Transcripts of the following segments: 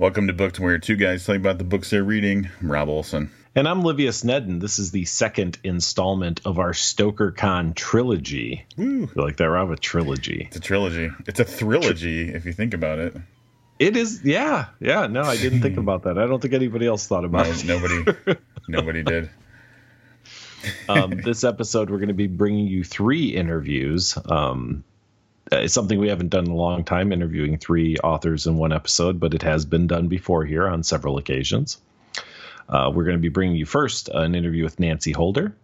Welcome to Booked, where two guys tell you about the books they're reading. I'm Rob Olson. And I'm Livius Nedin. This is the second installment of our Stoker Con trilogy. Woo. You like that, Rob? A trilogy. It's a trilogy. It's a trilogy, if you think about it. It is, yeah, yeah. No, I didn't think about that. I don't think anybody else thought about no, it. Nobody, nobody did. um, this episode, we're going to be bringing you three interviews. Um, it's something we haven't done in a long time, interviewing three authors in one episode, but it has been done before here on several occasions. Uh, we're going to be bringing you first an interview with Nancy Holder,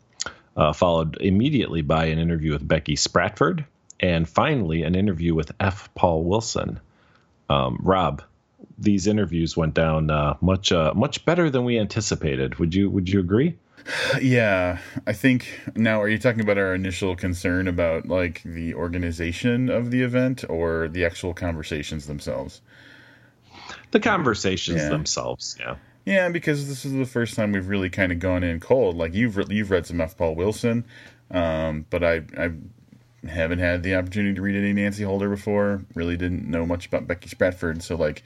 uh, followed immediately by an interview with Becky Spratford, and finally an interview with F. Paul Wilson. Um, Rob, these interviews went down uh, much uh, much better than we anticipated. Would you Would you agree? Yeah, I think now are you talking about our initial concern about like the organization of the event or the actual conversations themselves? The conversations yeah. themselves, yeah. Yeah, because this is the first time we've really kind of gone in cold. Like you've re- you've read some F. Paul Wilson, um, but I I haven't had the opportunity to read any Nancy Holder before. Really didn't know much about Becky Spratford, so like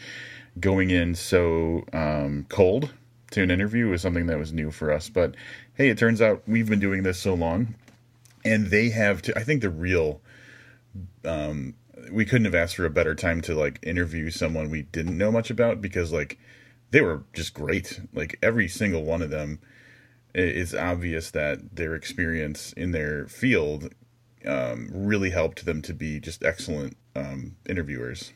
going in so um, cold to an interview was something that was new for us. But hey, it turns out we've been doing this so long, and they have to. I think the real, um, we couldn't have asked for a better time to like interview someone we didn't know much about because like they were just great. Like every single one of them, it's obvious that their experience in their field um, really helped them to be just excellent um, interviewers.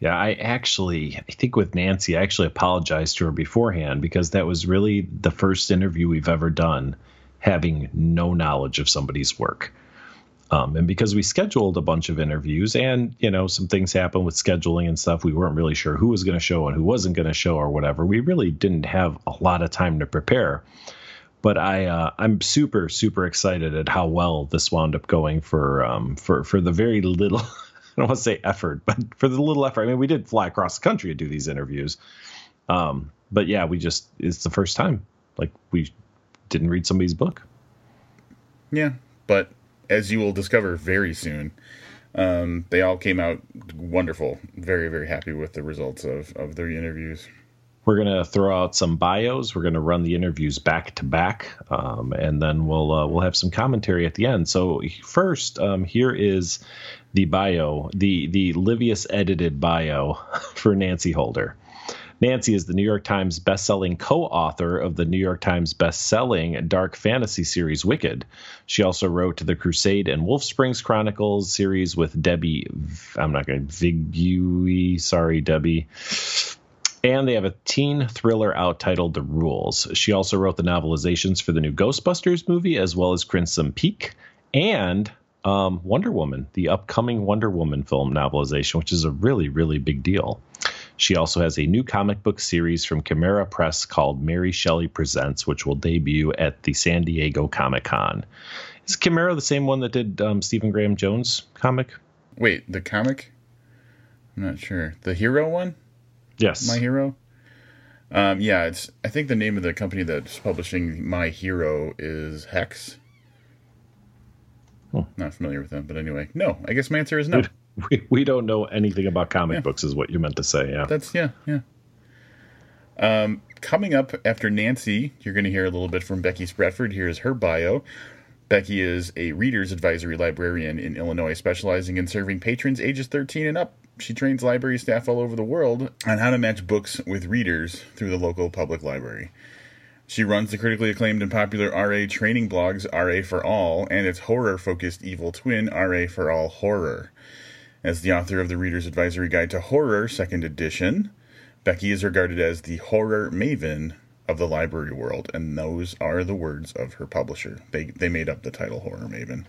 Yeah, I actually, I think with Nancy, I actually apologized to her beforehand because that was really the first interview we've ever done having no knowledge of somebody's work. Um, and because we scheduled a bunch of interviews and, you know, some things happened with scheduling and stuff, we weren't really sure who was going to show and who wasn't going to show or whatever. We really didn't have a lot of time to prepare. But I, uh, I'm super, super excited at how well this wound up going for, um, for, for the very little don't want to say effort, but for the little effort. I mean, we did fly across the country to do these interviews. Um, but yeah, we just it's the first time. Like we didn't read somebody's book. Yeah, but as you will discover very soon, um, they all came out wonderful. Very, very happy with the results of, of their interviews. We're going to throw out some bios. We're going to run the interviews back to back, um, and then we'll uh, we'll have some commentary at the end. So first, um, here is the bio, the the Livius edited bio for Nancy Holder. Nancy is the New York Times best-selling co-author of the New York Times best-selling dark fantasy series Wicked. She also wrote the Crusade and Wolf Springs Chronicles series with Debbie. I'm not going to Vigui. Sorry, Debbie. And they have a teen thriller out titled The Rules. She also wrote the novelizations for the new Ghostbusters movie, as well as Crimson Peak and um, Wonder Woman, the upcoming Wonder Woman film novelization, which is a really, really big deal. She also has a new comic book series from Kymera Press called Mary Shelley Presents, which will debut at the San Diego Comic Con. Is Kymera the same one that did um, Stephen Graham Jones comic? Wait, the comic? I'm not sure. The hero one? Yes. My Hero. Um, yeah, it's. I think the name of the company that's publishing My Hero is Hex. Hmm. Not familiar with them, but anyway, no. I guess my answer is no. We, we don't know anything about comic yeah. books, is what you meant to say. Yeah. That's yeah, yeah. Um, coming up after Nancy, you're going to hear a little bit from Becky Spratford. Here's her bio. Becky is a reader's advisory librarian in Illinois, specializing in serving patrons ages 13 and up. She trains library staff all over the world on how to match books with readers through the local public library. She runs the critically acclaimed and popular RA training blogs RA for All and its horror focused evil twin RA for All Horror. As the author of the Reader's Advisory Guide to Horror, second edition, Becky is regarded as the horror maven of the library world, and those are the words of her publisher. They they made up the title Horror Maven.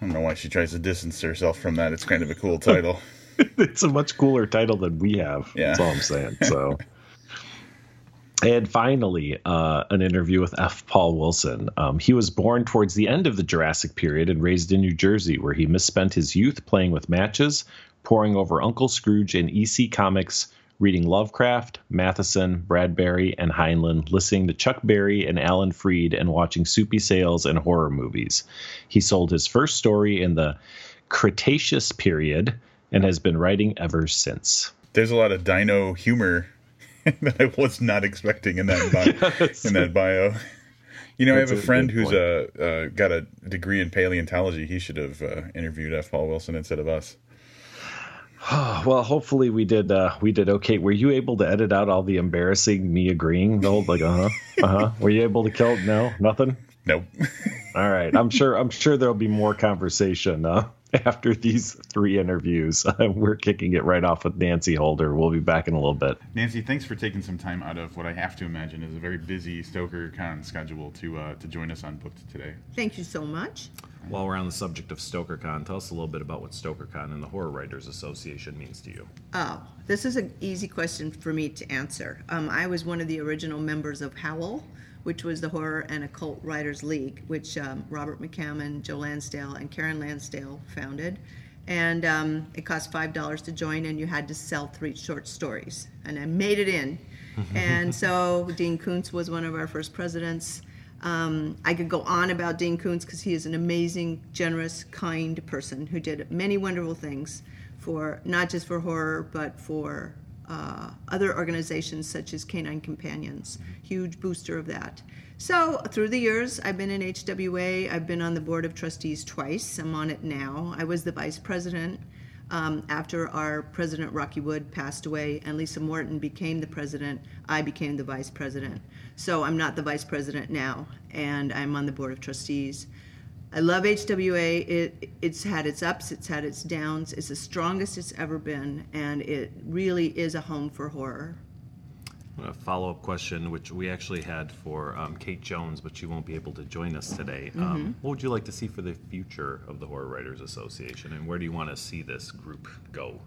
I don't know why she tries to distance herself from that. It's kind of a cool title. it's a much cooler title than we have. Yeah. That's all I'm saying. So. and finally, uh, an interview with F. Paul Wilson. Um, he was born towards the end of the Jurassic period and raised in New Jersey, where he misspent his youth playing with matches, poring over Uncle Scrooge and EC Comics, reading Lovecraft, Matheson, Bradbury, and Heinlein, listening to Chuck Berry and Alan Freed, and watching soupy sales and horror movies. He sold his first story in the Cretaceous period and has been writing ever since. there's a lot of dino humor that I was not expecting in that bio, in that bio. You know, That's I have a, a friend who's uh, uh, got a degree in paleontology. He should have uh, interviewed F. Paul Wilson instead of us. well, hopefully we did. Uh, we did okay. Were you able to edit out all the embarrassing me agreeing? The old like, uh huh, uh huh. Were you able to kill? No, nothing. Nope. all right. I'm sure. I'm sure there'll be more conversation. Uh, after these three interviews. we're kicking it right off with Nancy Holder. We'll be back in a little bit. Nancy, thanks for taking some time out of what I have to imagine is a very busy StokerCon schedule to uh, to join us on Booked today. Thank you so much. While we're on the subject of StokerCon, tell us a little bit about what StokerCon and the Horror Writers Association means to you. Oh, this is an easy question for me to answer. Um, I was one of the original members of Howl which was the Horror and Occult Writers League, which um, Robert McCammon, Joe Lansdale, and Karen Lansdale founded. And um, it cost $5 to join, and you had to sell three short stories. And I made it in. and so Dean Koontz was one of our first presidents. Um, I could go on about Dean Koontz because he is an amazing, generous, kind person who did many wonderful things for not just for horror, but for uh, other organizations such as Canine Companions, huge booster of that. So through the years, I've been in HWA. I've been on the board of trustees twice. I'm on it now. I was the vice president um, after our president Rocky Wood passed away and Lisa Morton became the president. I became the vice president. So I'm not the vice president now, and I'm on the board of trustees. I love HWA. It it's had its ups, it's had its downs. It's the strongest it's ever been, and it really is a home for horror. A follow up question, which we actually had for um, Kate Jones, but she won't be able to join us today. Um, mm-hmm. Um, what would you like to see for the future of the Horror Writers Association, and where do you want to see this group go?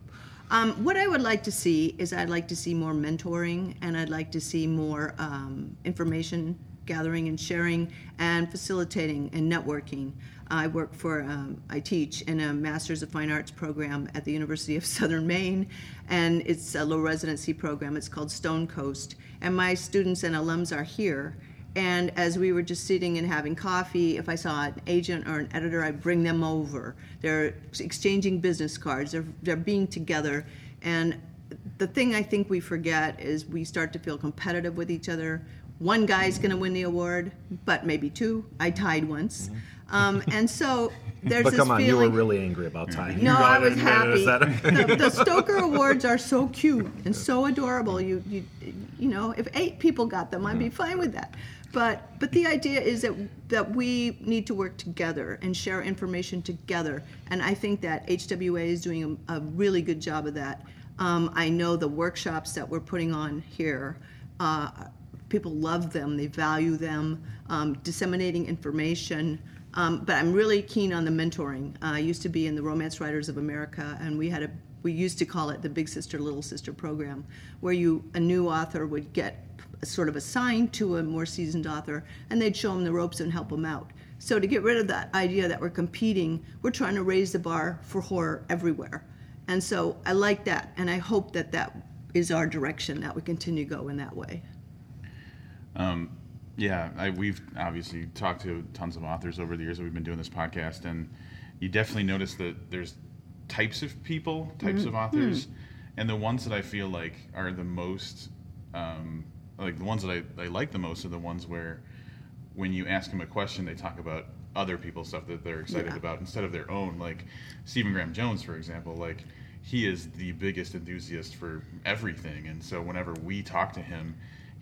Um, what I would like to see is I'd like to see more mentoring, and I'd like to see more um, information gathering and sharing and facilitating and networking. I work for, um, I teach in a Masters of Fine Arts program at the University of Southern Maine, and it's a low residency program. It's called Stonecoast, and my students and alums are here. And as we were just sitting and having coffee, if I saw an agent or an editor, I'd bring them over. They're exchanging business cards, they're, they're being together. And the thing I think we forget is we start to feel competitive with each other one guy's going to win the award, but maybe two. I tied once. Um, and so there's but this come on, feeling, you were really angry about tying. No, I was happy. the, the, Stoker Awards are so cute and so adorable. You, you, you know, if eight people got them, I'd be mm-hmm. fine with that. But, but the idea is that that we need to work together and share information together. And I think that HWA is doing a, a really good job of that. Um, I know the workshops that we're putting on here uh, people love them, they value them, um, disseminating information. Um, but I'm really keen on the mentoring. Uh, I used to be in the Romance Writers of America, and we had a we used to call it the Big Sister Little Sister program, where you a new author would get sort of assigned to a more seasoned author, and they'd show them the ropes and help them out. So to get rid of that idea that we're competing, we're trying to raise the bar for horror everywhere. And so I like that, and I hope that that is our direction that we continue to go in that way. Um, yeah, I, we've obviously talked to tons of authors over the years that we've been doing this podcast, and you definitely notice that there's types of people, types mm-hmm. of authors, and the ones that I feel like are the most, um, like the ones that I, I like the most are the ones where when you ask them a question, they talk about other people's stuff that they're excited yeah. about instead of their own. Like Stephen Graham Jones, for example, like he is the biggest enthusiast for everything, and so whenever we talk to him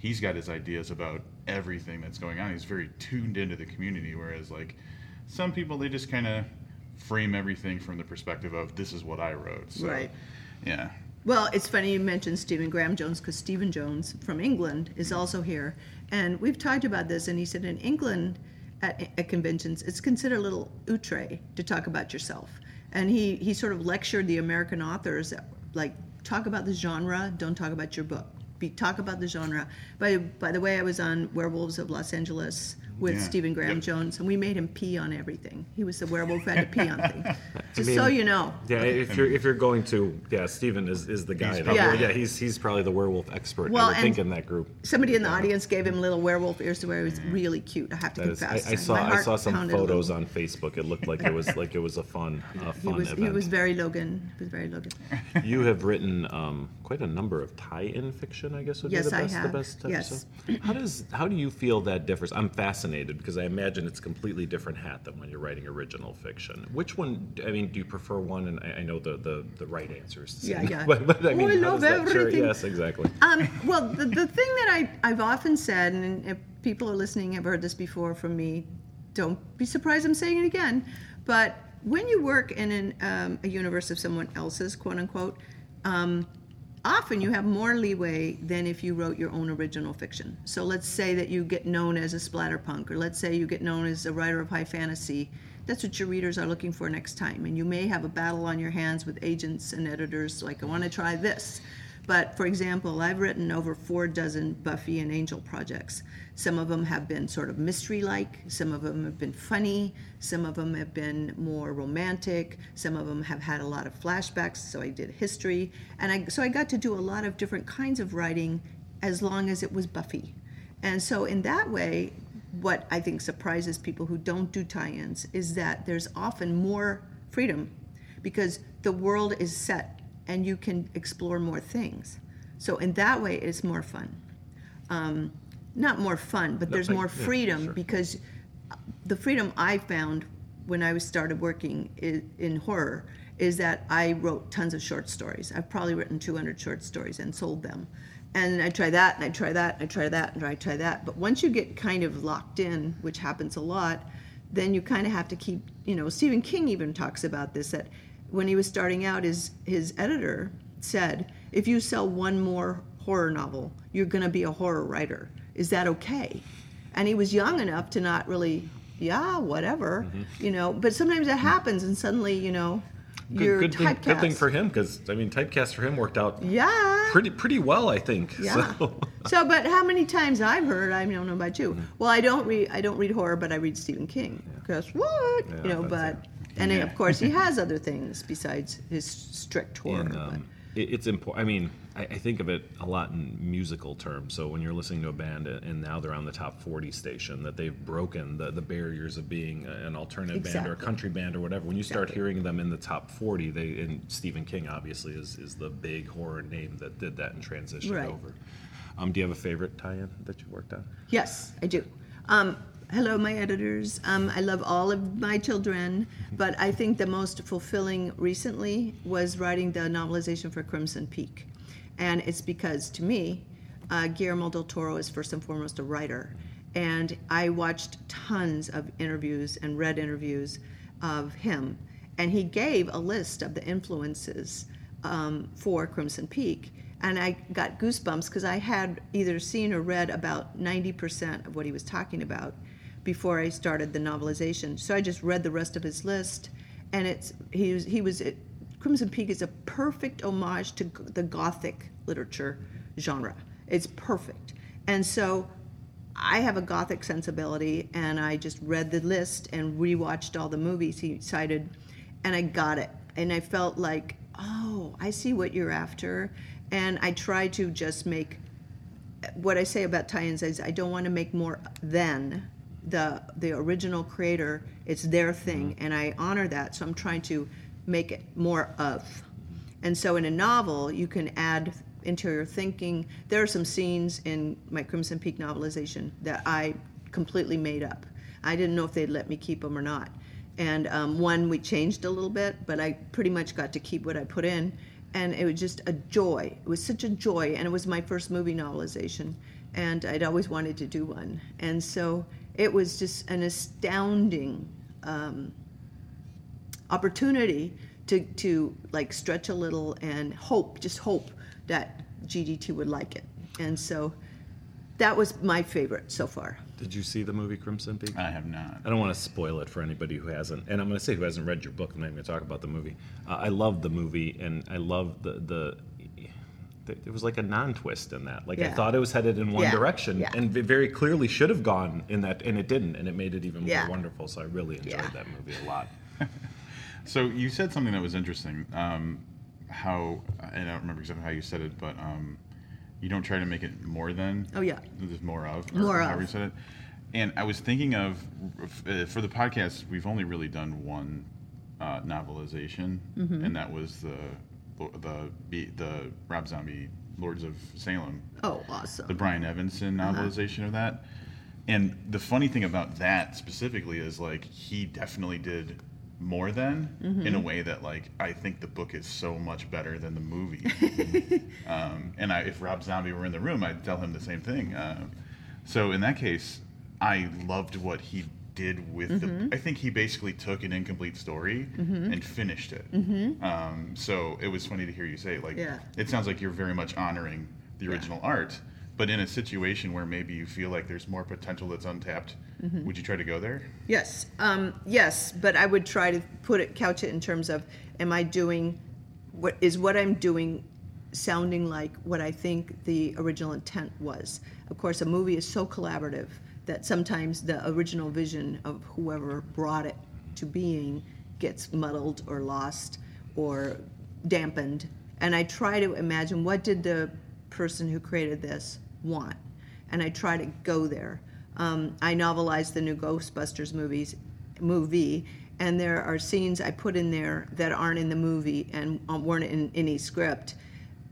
he's got his ideas about everything that's going on. He's very tuned into the community, whereas like some people they just kind of frame everything from the perspective of this is what I wrote. So, right. Yeah. Well, it's funny you mentioned Stephen Graham Jones because Stephen Jones from England is also here, and we've talked about this. And he said in England, at, at conventions, it's considered a little outre to talk about yourself. And he he sort of lectured the American authors that, like talk about the genre, don't talk about your book be, talk about the genre. By by the way, I was on Werewolves of Los Angeles with Yeah. Stephen Graham Jones, and we made him pee on everything. He was the werewolf who had to pee on things. Just so mean- you know. Yeah, if you're if you're going to, yeah, Stephen is, is the guy. He's probably- yeah, he's he's probably the werewolf expert. Well, I think and- in that group. Somebody in the audience gave him little werewolf ears to wear. It was really cute. I have to That is, I, confess. I saw I saw some photos on Facebook. It looked like it was like it was a fun a He fun was event. he was very Logan. He was very Logan. you have written um, quite a number of tie-in fiction. I guess would Yes, be I the best. have. The best type Yes. of. How does how do you feel that differs? I'm fascinated because I imagine it's a completely different hat than when you're writing original fiction. Which one? I mean, do you prefer one? And I, I know the, the the right answer is Yeah, yeah. but, but I Oh, mean, I love everything. yes, exactly. Um, well, the, the thing that I, I've often said, and if people are listening have heard this before from me, don't be surprised I'm saying it again. But when you work in an, um, a universe of someone else's, quote unquote, um, often you have more leeway than if you wrote your own original fiction. So let's say that you get known as a splatterpunk, or let's say you get known as a writer of high fantasy. That's what your readers are looking for next time. And you may have a battle on your hands with agents and editors, like, I want to try this. But for example, I've written over four dozen Buffy and Angel projects. Some of them have been sort of mystery like, some of them have been funny, some of them have been more romantic, some of them have had a lot of flashbacks, so I did history. And I, so I got to do a lot of different kinds of writing as long as it was Buffy. And so, in that way, what I think surprises people who don't do tie ins is that there's often more freedom because the world is set and you can explore more things. So, in that way, it's more fun. Um, not more fun, but there's more yeah, freedom sure. because the freedom I found when I was started working i- in horror is that I wrote tons of short stories. I've probably written 200 short stories and sold them. And I try that, and I try that, and I try that, and I try that. But once you get kind of locked in, which happens a lot, then you kind of have to keep, you know, Stephen King even talks about this that when he was starting out, his, his editor said, if you sell one more horror novel, you're going to be a horror writer. Is that okay? And he was young enough to not really, yeah, whatever, Mm-hmm. you know. But sometimes that happens, and suddenly, you know, you're Good, good, thing, good thing for him because I mean, typecast for him worked out Yeah. pretty pretty well, I think. Yeah. So, So, but how many times I've heard, I don't know about you. Mm-hmm. Well, I don't read, I don't read horror, but I read Stephen King. Guess what? Yeah, you know, but and then, of course he has other things besides his strict horror. and um, it, it's important. I mean, I, I think of it a lot in musical terms. So when you're listening to a band and and now they're on the top 40 station, that they've broken the, the barriers of being an alternative band or a country band or whatever. When you start hearing them in the top 40, they and Stephen King obviously is, is the big horror name that did that and transitioned Right. over. Um, do you have a favorite tie-in that you worked on? Yes, I do. Um, hello, my editors. Um, I love all of my children, but I think the most fulfilling recently was writing the novelization for Crimson Peak. And it's because, to me, uh, Guillermo del Toro is first and foremost a writer. And I watched tons of interviews and read interviews of him. And he gave a list of the influences um, for Crimson Peak. And I got goosebumps because I had either seen or read about 90% of what he was talking about before I started the novelization. So I just read the rest of his list, and it's he was he was it, Crimson Peak is a perfect homage to the Gothic literature genre. It's perfect, and so I have a Gothic sensibility, and I just read the list and rewatched all the movies he cited, and I got it, and I felt like, oh, I see what you're after, and I try to just make what I say about tie-ins is I don't want to make more than the the original creator. It's their thing, and I honor that. So I'm trying to make it more of. And so in a novel, you can add interior thinking. There are some scenes in my Crimson Peak novelization that I completely made up. I didn't know if they'd let me keep them or not. And um, one we changed a little bit, but I pretty much got to keep what I put in. And it was just a joy. It was such a joy. And it was my first movie novelization. And I'd always wanted to do one. And so it was just an astounding um, opportunity to, to like stretch a little and hope, just hope that GDT would like it. And so that was my favorite so far. Did you see the movie Crimson Peak? I have not. I don't want to spoil it for anybody who hasn't, and I'm going to say who hasn't read your book. I'm not even going to talk about the movie. Uh, I love the movie, and I love the the. Th- it was like a non-twist in that. Like I thought it was headed in one Yeah, direction, yeah. and it very clearly should have gone in that, and it didn't, and it made it even Yeah. more wonderful. So I really enjoyed Yeah. that movie a lot. So you said something that was interesting. Um, how and I don't remember exactly how you said it, but um, you don't try to make it more than. Oh, yeah. There's more of. or More however of. you said it. And I was thinking of uh, for the podcast, we've only really done one uh, novelization, Mm-hmm. and that was the the the, the Rob Zombie Lords of Salem Oh, awesome. the Brian Evenson Uh-huh. novelization of that. And the funny thing about that specifically is like he definitely did more than Mm-hmm. in a way that like I think the book is so much better than the movie. um, and I, if Rob Zombie were in the room, I'd tell him the same thing. Um, so in that case, I loved what he did with Mm-hmm. the. I think he basically took an incomplete story and finished it. Um, so it was funny to hear you say like Mm-hmm. Yeah. it sounds like you're very much honoring the original art, but in a situation where maybe you feel like there's more potential that's untapped, Mm-hmm. would you try to go there? Yes, um, yes, but I would try to put it, couch it in terms of, am I doing, what is what I'm doing, sounding like what I think the original intent was? Of course, a movie is so collaborative that sometimes the original vision of whoever brought it to being gets muddled or lost or dampened. And I try to imagine what did the person who created this want, and I try to go there. Um, I novelized the new Ghostbusters movies movie, and there are scenes I put in there that aren't in the movie and weren't in any script.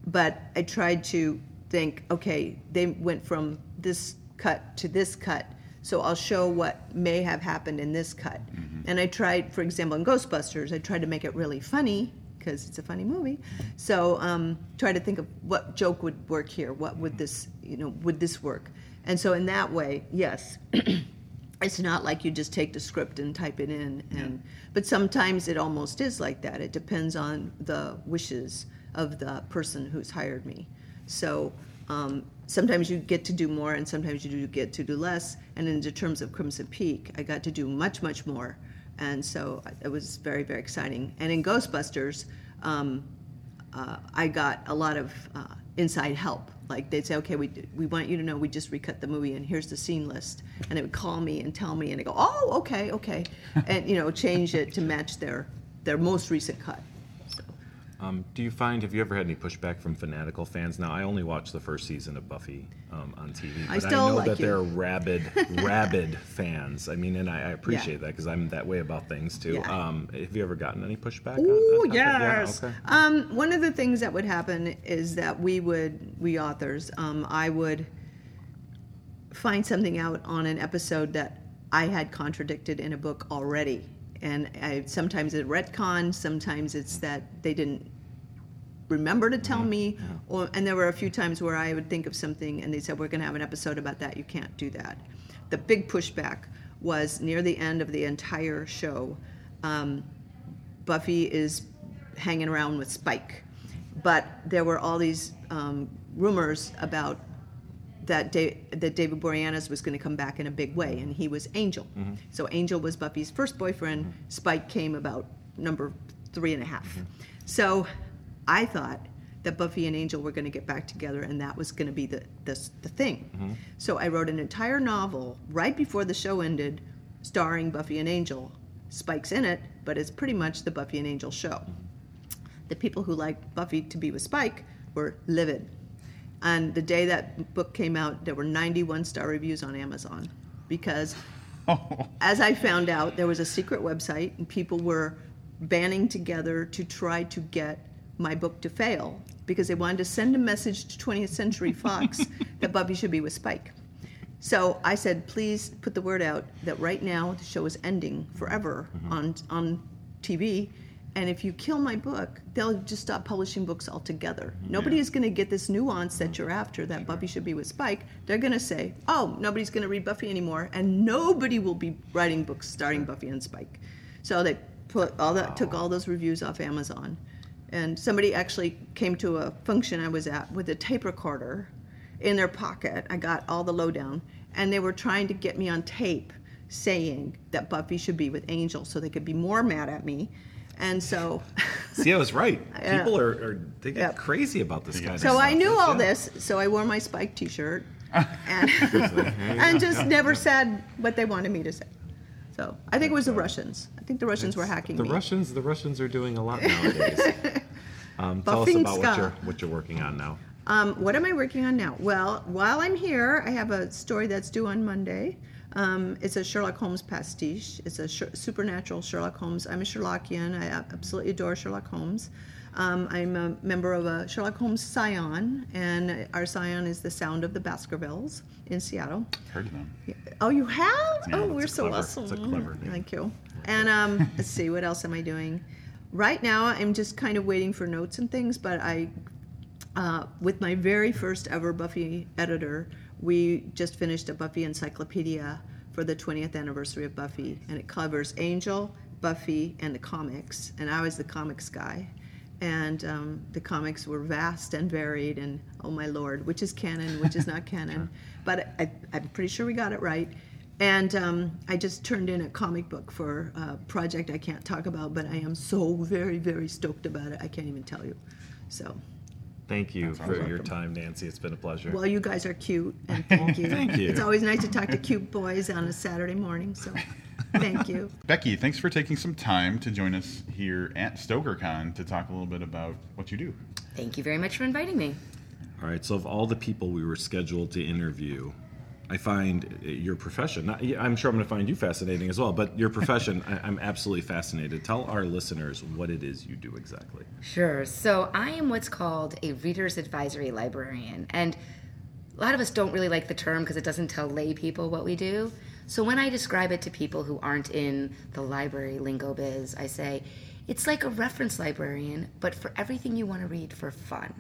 But I tried to think, okay, they went from this cut to this cut, so I'll show what may have happened in this cut. And I tried, for example, in Ghostbusters, I tried to make it really funny because it's a funny movie. So um, try to think of what joke would work here. What would this, you know, would this work? And so in that way, yes, it's not like you just take the script and type it in. And but sometimes it almost is like that. It depends on the wishes of the person who's hired me. So um, sometimes you get to do more, and sometimes you do get to do less. And in the terms of Crimson Peak, I got to do much, much more, and so it was very, very exciting. And in Ghostbusters, um, uh, I got a lot of uh, inside help. Like they'd say, "Okay, we we want you to know we just recut the movie, and here's the scene list." And they would call me and tell me, and I go, "Oh, okay, okay," and you know, change it to match their their most recent cut. Um, do you find have you ever had any pushback from fanatical fans? Now I only watched the first season of Buffy um, on TV, I but I know like that you. they're rabid, rabid fans. I mean, and I, I appreciate that because I'm that way about things too. Yeah. Um, have you ever gotten any pushback? on top yeah, yes. okay. Um, one of the things that would happen is that we would, we authors, um, I would find something out on an episode that I had contradicted in a book already. And I, sometimes it retcon, sometimes it's that they didn't remember to tell me, or, and there were a few times where I would think of something and they said, We're going to have an episode about that, you can't do that. The big pushback was near the end of the entire show. Um, Buffy is hanging around with Spike. But there were all these um, rumors about that, da- that David Boreanaz was going to come back in a big way, and he was Angel. Mm-hmm. So Angel was Buffy's first boyfriend. Mm-hmm. Spike came about number three and a half. Mm-hmm. So I thought that Buffy and Angel were going to get back together, and that was going to be the, the, the thing. So I wrote an entire novel right before the show ended, starring Buffy and Angel. Spike's in it, but it's pretty much the Buffy and Angel show the people who liked Buffy to be with Spike were livid. And the day that book came out, there were 91 star reviews on Amazon because, as I found out, there was a secret website and people were banding together to try to get my book to fail because they wanted to send a message to 20th Century Fox that Buffy should be with Spike. So I said, please put the word out that right now the show is ending forever mm-hmm. on on TV, and if you kill my book, they'll just stop publishing books altogether. Nobody is going to get this nuance that you're after that Buffy should be with Spike. They're going to say, oh, nobody's going to read Buffy anymore, and nobody will be writing books starring Buffy and Spike. So they put all that, took all those reviews off Amazon, and somebody actually came to a function I was at with a tape recorder in their pocket. I got all the lowdown, and they were trying to get me on tape saying that Buffy should be with Angel so they could be more mad at me. And so, See, I was right. Yeah. People are, are they get Yep. crazy about this kind of so. I knew all Yeah. this. So I wore my Spike T-shirt, and, and just never said what they wanted me to say. So I think it was the Russians. I think the Russians were hacking The me. Russians, the Russians are doing a lot nowadays. um, tell us about what you're what you're working on now. Um, what am I working on now? Well, while I'm here, I have a story that's due on Monday. Um, it's a Sherlock Holmes pastiche. It's a sh- supernatural Sherlock Holmes. I'm a Sherlockian. I absolutely adore Sherlock Holmes. Um, I'm a member of a Sherlock Holmes Scion, and our Scion is the sound of the Baskervilles in Seattle. Heard of them. Oh, you have? Yeah, oh, we're so clever- awesome. it's a clever name. Thank you. And um, let's see, what else am I doing? Right now, I'm just kind of waiting for notes and things, but I, uh, with my very first ever Buffy editor, we just finished a Buffy encyclopedia for the 20th anniversary of Buffy, and it covers Angel, Buffy, and the comics. And I was the comics guy. And um, the comics were vast and varied, and oh my lord, which is canon, which is not canon. But I, I'm pretty sure we got it right. And um, I just turned in a comic book for a project I can't talk about, but I am so very, very stoked about it. I can't even tell you. So, Thank you for your time, Nancy. It's been a pleasure. well, you guys are cute, and thank you. Thank you. It's always nice to talk to cute boys on a Saturday morning. So, thank you. Becky, thanks for taking some time to join us here at StokerCon to talk a little bit about what you do. Thank you very much for inviting me. All right. So, of all the people we were scheduled to interview, I find uh, your profession. Not, I'm sure I'm going to find you fascinating as well. But your profession, I, I'm absolutely fascinated. Tell our listeners what it is you do exactly. Sure. So I am what's called a reader's advisory librarian. And a lot of us don't really like the term because it doesn't tell lay people what we do. So when I describe it to people who aren't in the library lingo biz, I say it's like a reference librarian, but for everything you want to read for fun.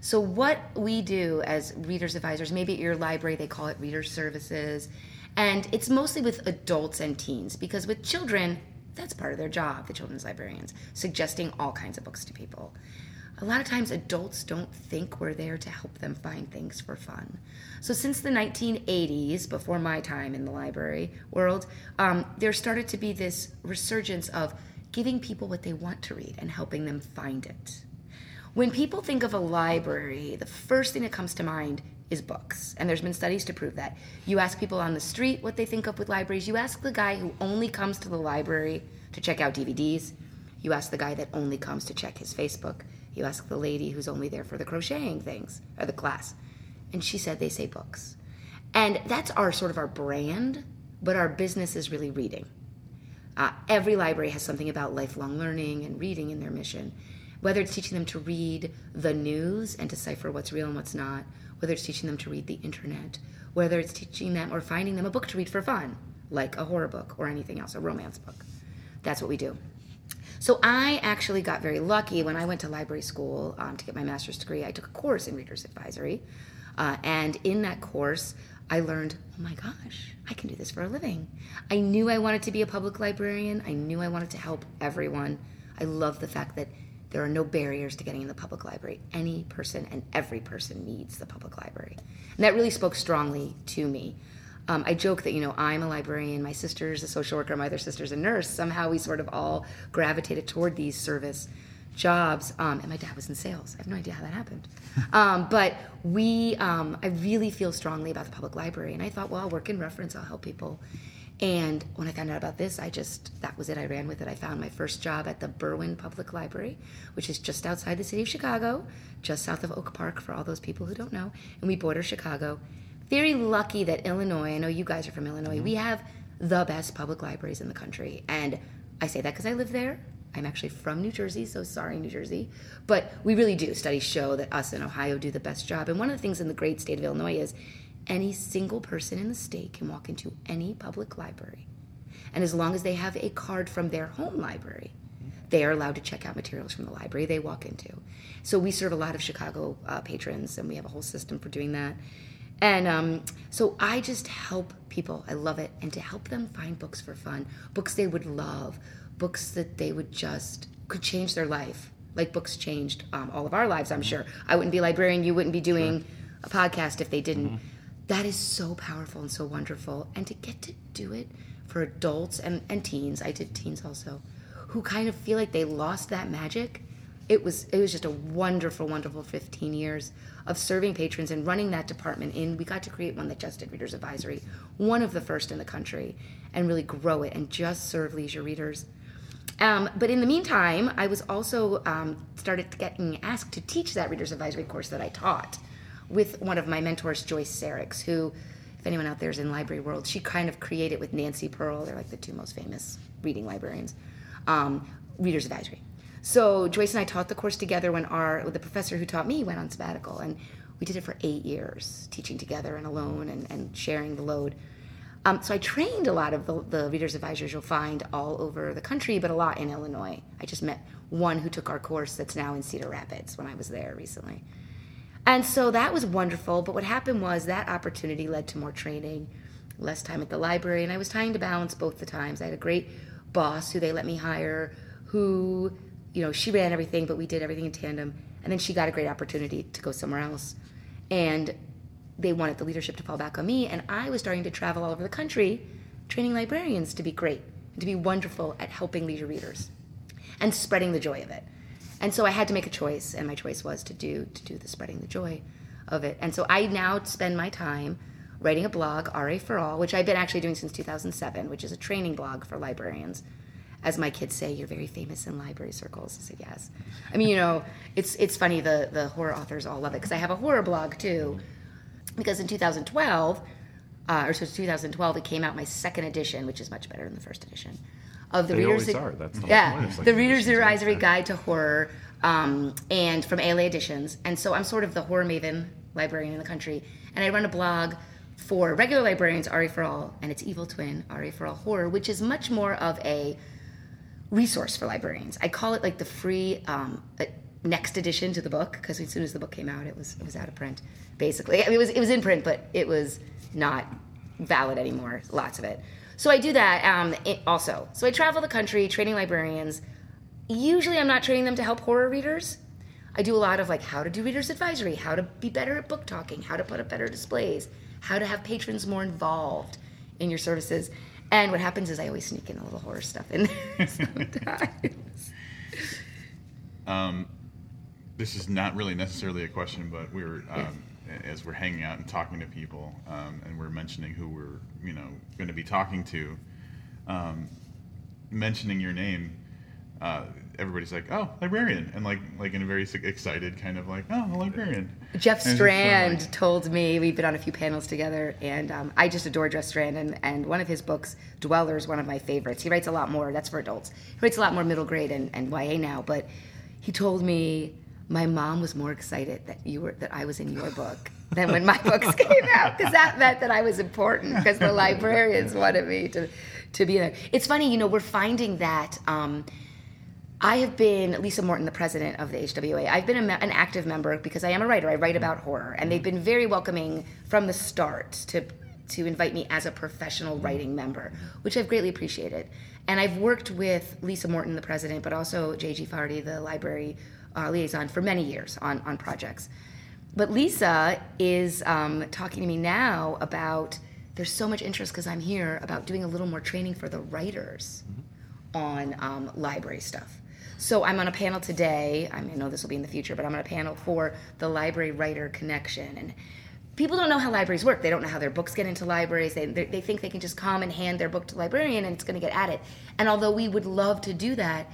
So, what we do as readers advisors, maybe at your library they call it reader services, and it's mostly with adults and teens because with children, that's part of their job, the children's librarians, suggesting all kinds of books to people. A lot of times, adults don't think we're there to help them find things for fun. So, since the 1980s, before my time in the library world, um, there started to be this resurgence of giving people what they want to read and helping them find it. When people think of a library, the first thing that comes to mind is books. And there's been studies to prove that. You ask people on the street what they think of with libraries. You ask the guy who only comes to the library to check out DVDs. You ask the guy that only comes to check his Facebook. You ask the lady who's only there for the crocheting things or the class. And she said they say books. And that's our sort of our brand, but our business is really reading. Uh, every library has something about lifelong learning and reading in their mission. Whether it's teaching them to read the news and decipher what's real and what's not, whether it's teaching them to read the internet, whether it's teaching them or finding them a book to read for fun, like a horror book or anything else, a romance book. That's what we do. So I actually got very lucky when I went to library school um, to get my master's degree. I took a course in readers advisory, uh, and in that course, I learned, oh my gosh, I can do this for a living. I knew I wanted to be a public librarian. I knew I wanted to help everyone. I love the fact that there are no barriers to getting in the public library. Any person and every person needs the public library, and that really spoke strongly to me. Um, I joke that you know I'm a librarian, my sister's a social worker, my other sister's a nurse. Somehow we sort of all gravitated toward these service jobs. Um, and my dad was in sales. I have no idea how that happened. Um, but we, um, I really feel strongly about the public library, and I thought, well, I'll work in reference, I'll help people. And when I found out about this, I just, that was it. I ran with it. I found my first job at the Berwyn Public Library, which is just outside the city of Chicago, just south of Oak Park for all those people who don't know. And we border Chicago. Very lucky that Illinois, I know you guys are from Illinois, mm-hmm. we have the best public libraries in the country. And I say that because I live there. I'm actually from New Jersey, so sorry, New Jersey. But we really do. Studies show that us in Ohio do the best job. And one of the things in the great state of Illinois is any single person in the state can walk into any public library. And as long as they have a card from their home library, they are allowed to check out materials from the library they walk into. So we serve a lot of Chicago uh, patrons, and we have a whole system for doing that. And um, so I just help people. I love it. And to help them find books for fun, books they would love, books that they would just could change their life. Like books changed um, all of our lives, I'm sure. I wouldn't be a librarian, you wouldn't be doing a podcast if they didn't. That is so powerful and so wonderful. And to get to do it for adults and, and teens, I did teens also, who kind of feel like they lost that magic. It was it was just a wonderful, wonderful 15 years of serving patrons and running that department. In we got to create one that just did Readers Advisory, one of the first in the country, and really grow it and just serve leisure readers. Um, but in the meantime, I was also um, started getting asked to teach that Readers Advisory course that I taught with one of my mentors, Joyce Saricks, who, if anyone out there is in library world, she kind of created with Nancy Pearl. They're like the two most famous reading librarians. Um, Readers Advisory. So Joyce and I taught the course together when our the professor who taught me went on sabbatical, and we did it for eight years, teaching together and alone and, and sharing the load. Um, so I trained a lot of the, the readers advisors you'll find all over the country, but a lot in Illinois. I just met one who took our course that's now in Cedar Rapids when I was there recently. And so that was wonderful. But what happened was that opportunity led to more training, less time at the library, and I was trying to balance both the times. I had a great boss who they let me hire, who, you know, she ran everything, but we did everything in tandem. And then she got a great opportunity to go somewhere else. And they wanted the leadership to fall back on me, and I was starting to travel all over the country, training librarians to be great and to be wonderful at helping leisure readers and spreading the joy of it. And so I had to make a choice, and my choice was to do to do the spreading the joy of it. And so I now spend my time writing a blog, RA for All, which I've been actually doing since 2007, which is a training blog for librarians. As my kids say, you're very famous in library circles. I said yes. I mean, you know, it's it's funny. The the horror authors all love it because I have a horror blog too because in 2012, uh, or so 2012, it came out my second edition, which is much better than the first edition of the They readers. are. That's the yeah. Like the Reader's? Advisory Guide to Horror, um, and from ALA Editions, and so I'm sort of the horror maven librarian in the country, and I run a blog for regular librarians, RA for All, and its evil twin, RA for All Horror, which is much more of a resource for librarians. I call it like the free um, uh, next edition to the book because as soon as the book came out, it was it was out of print. Basically, I mean, it was it was in print, but it was not valid anymore. Lots of it. So I do that um, also. So I travel the country training librarians. Usually, I'm not training them to help horror readers. I do a lot of like how to do readers advisory, how to be better at book talking, how to put up better displays, how to have patrons more involved in your services. And what happens is I always sneak in a little horror stuff in there sometimes. this is not really necessarily a question, but we were um, as we're hanging out and talking to people, um, and we're mentioning who we're you know going to be talking to, um, mentioning your name. Uh, everybody's like, "Oh, librarian," and like, like in a very excited kind of like, "Oh, a librarian." Jeff And it's sort of Strand like- told me we've been on a few panels together, and um, I just adore Jeff Strand. And, and one of his books, Dweller, is one of my favorites. He writes a lot more. That's for adults. He writes a lot more middle grade and, and YA now. But he told me my mom was more excited that you were that I was in your book than when my books came out because that meant that I was important because the librarians wanted me to to be there. It's funny, you know, we're finding that. Um, I have been Lisa Morton, the president of the HWA. I've been a, an active member because I am a writer. I write about horror, and they've been very welcoming from the start to to invite me as a professional writing member, which I've greatly appreciated. And I've worked with Lisa Morton, the president, but also J.G. Faherty, the library uh, liaison, for many years on on projects. But Lisa is um, talking to me now about there's so much interest because I'm here about doing a little more training for the writers on um, library stuff. So I'm on a panel today. I, mean, I know this will be in the future, but I'm on a panel for the library writer connection. And people don't know how libraries work. They don't know how their books get into libraries. They, they, they think they can just come and hand their book to librarian and it's going to get added. And although we would love to do that,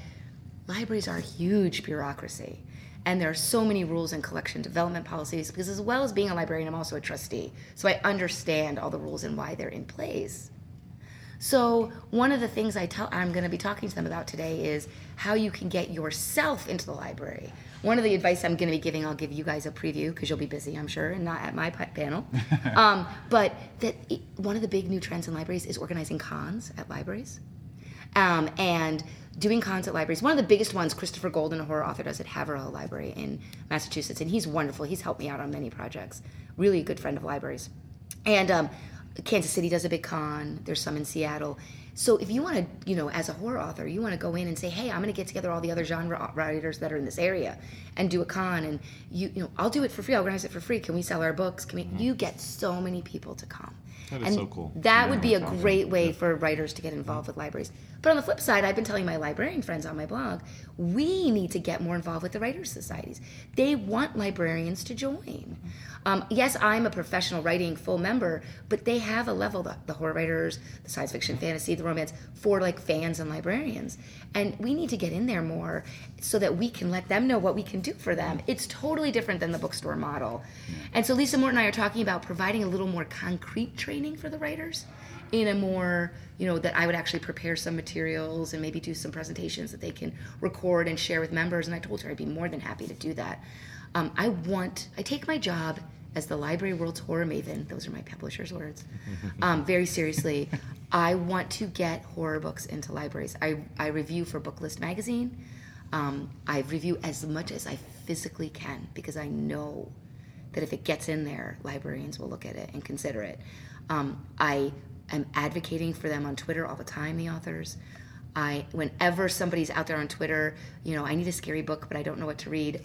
libraries are a huge bureaucracy. And there are so many rules and collection development policies because, as well as being a librarian, I'm also a trustee. So I understand all the rules and why they're in place. So one of the things I tell I'm going to be talking to them about today is how you can get yourself into the library. One of the advice I'm going to be giving, I'll give you guys a preview because you'll be busy, I'm sure, and not at my panel. um, but that one of the big new trends in libraries is organizing cons at libraries um, and doing cons at libraries. One of the biggest ones, Christopher Golden, a horror author, does at Haverhill Library in Massachusetts, and he's wonderful. He's helped me out on many projects. Really a good friend of libraries. And um, Kansas City does a big con. There's some in Seattle. So if you want to, you know, as a horror author, you want to go in and say, "Hey, I'm going to get together all the other genre writers that are in this area and do a con." And you, you know, I'll do it for free. I'll organize it for free. Can we sell our books? Can we? You get so many people to come, That is and so cool. That would be a great way for writers to get involved with libraries. But on the flip side, I've been telling my librarian friends on my blog, we need to get more involved with the writers' societies. They want librarians to join. Um, yes, I'm a professional writing full member, but they have a level, the, the horror writers, the science fiction, fantasy, the romance, for like fans and librarians. And we need to get in there more so that we can let them know what we can do for them. It's totally different than the bookstore model. And so Lisa Morton and I are talking about providing a little more concrete training for the writers in a more you know that i would actually prepare some materials and maybe do some presentations that they can record and share with members and i told her i'd be more than happy to do that um, i want i take my job as the library world's horror maven those are my publisher's words um, very seriously i want to get horror books into libraries i, I review for booklist magazine um, i review as much as i physically can because i know that if it gets in there librarians will look at it and consider it um, i am advocating for them on Twitter all the time, the authors. I whenever somebody's out there on Twitter, you know, I need a scary book, but I don't know what to read.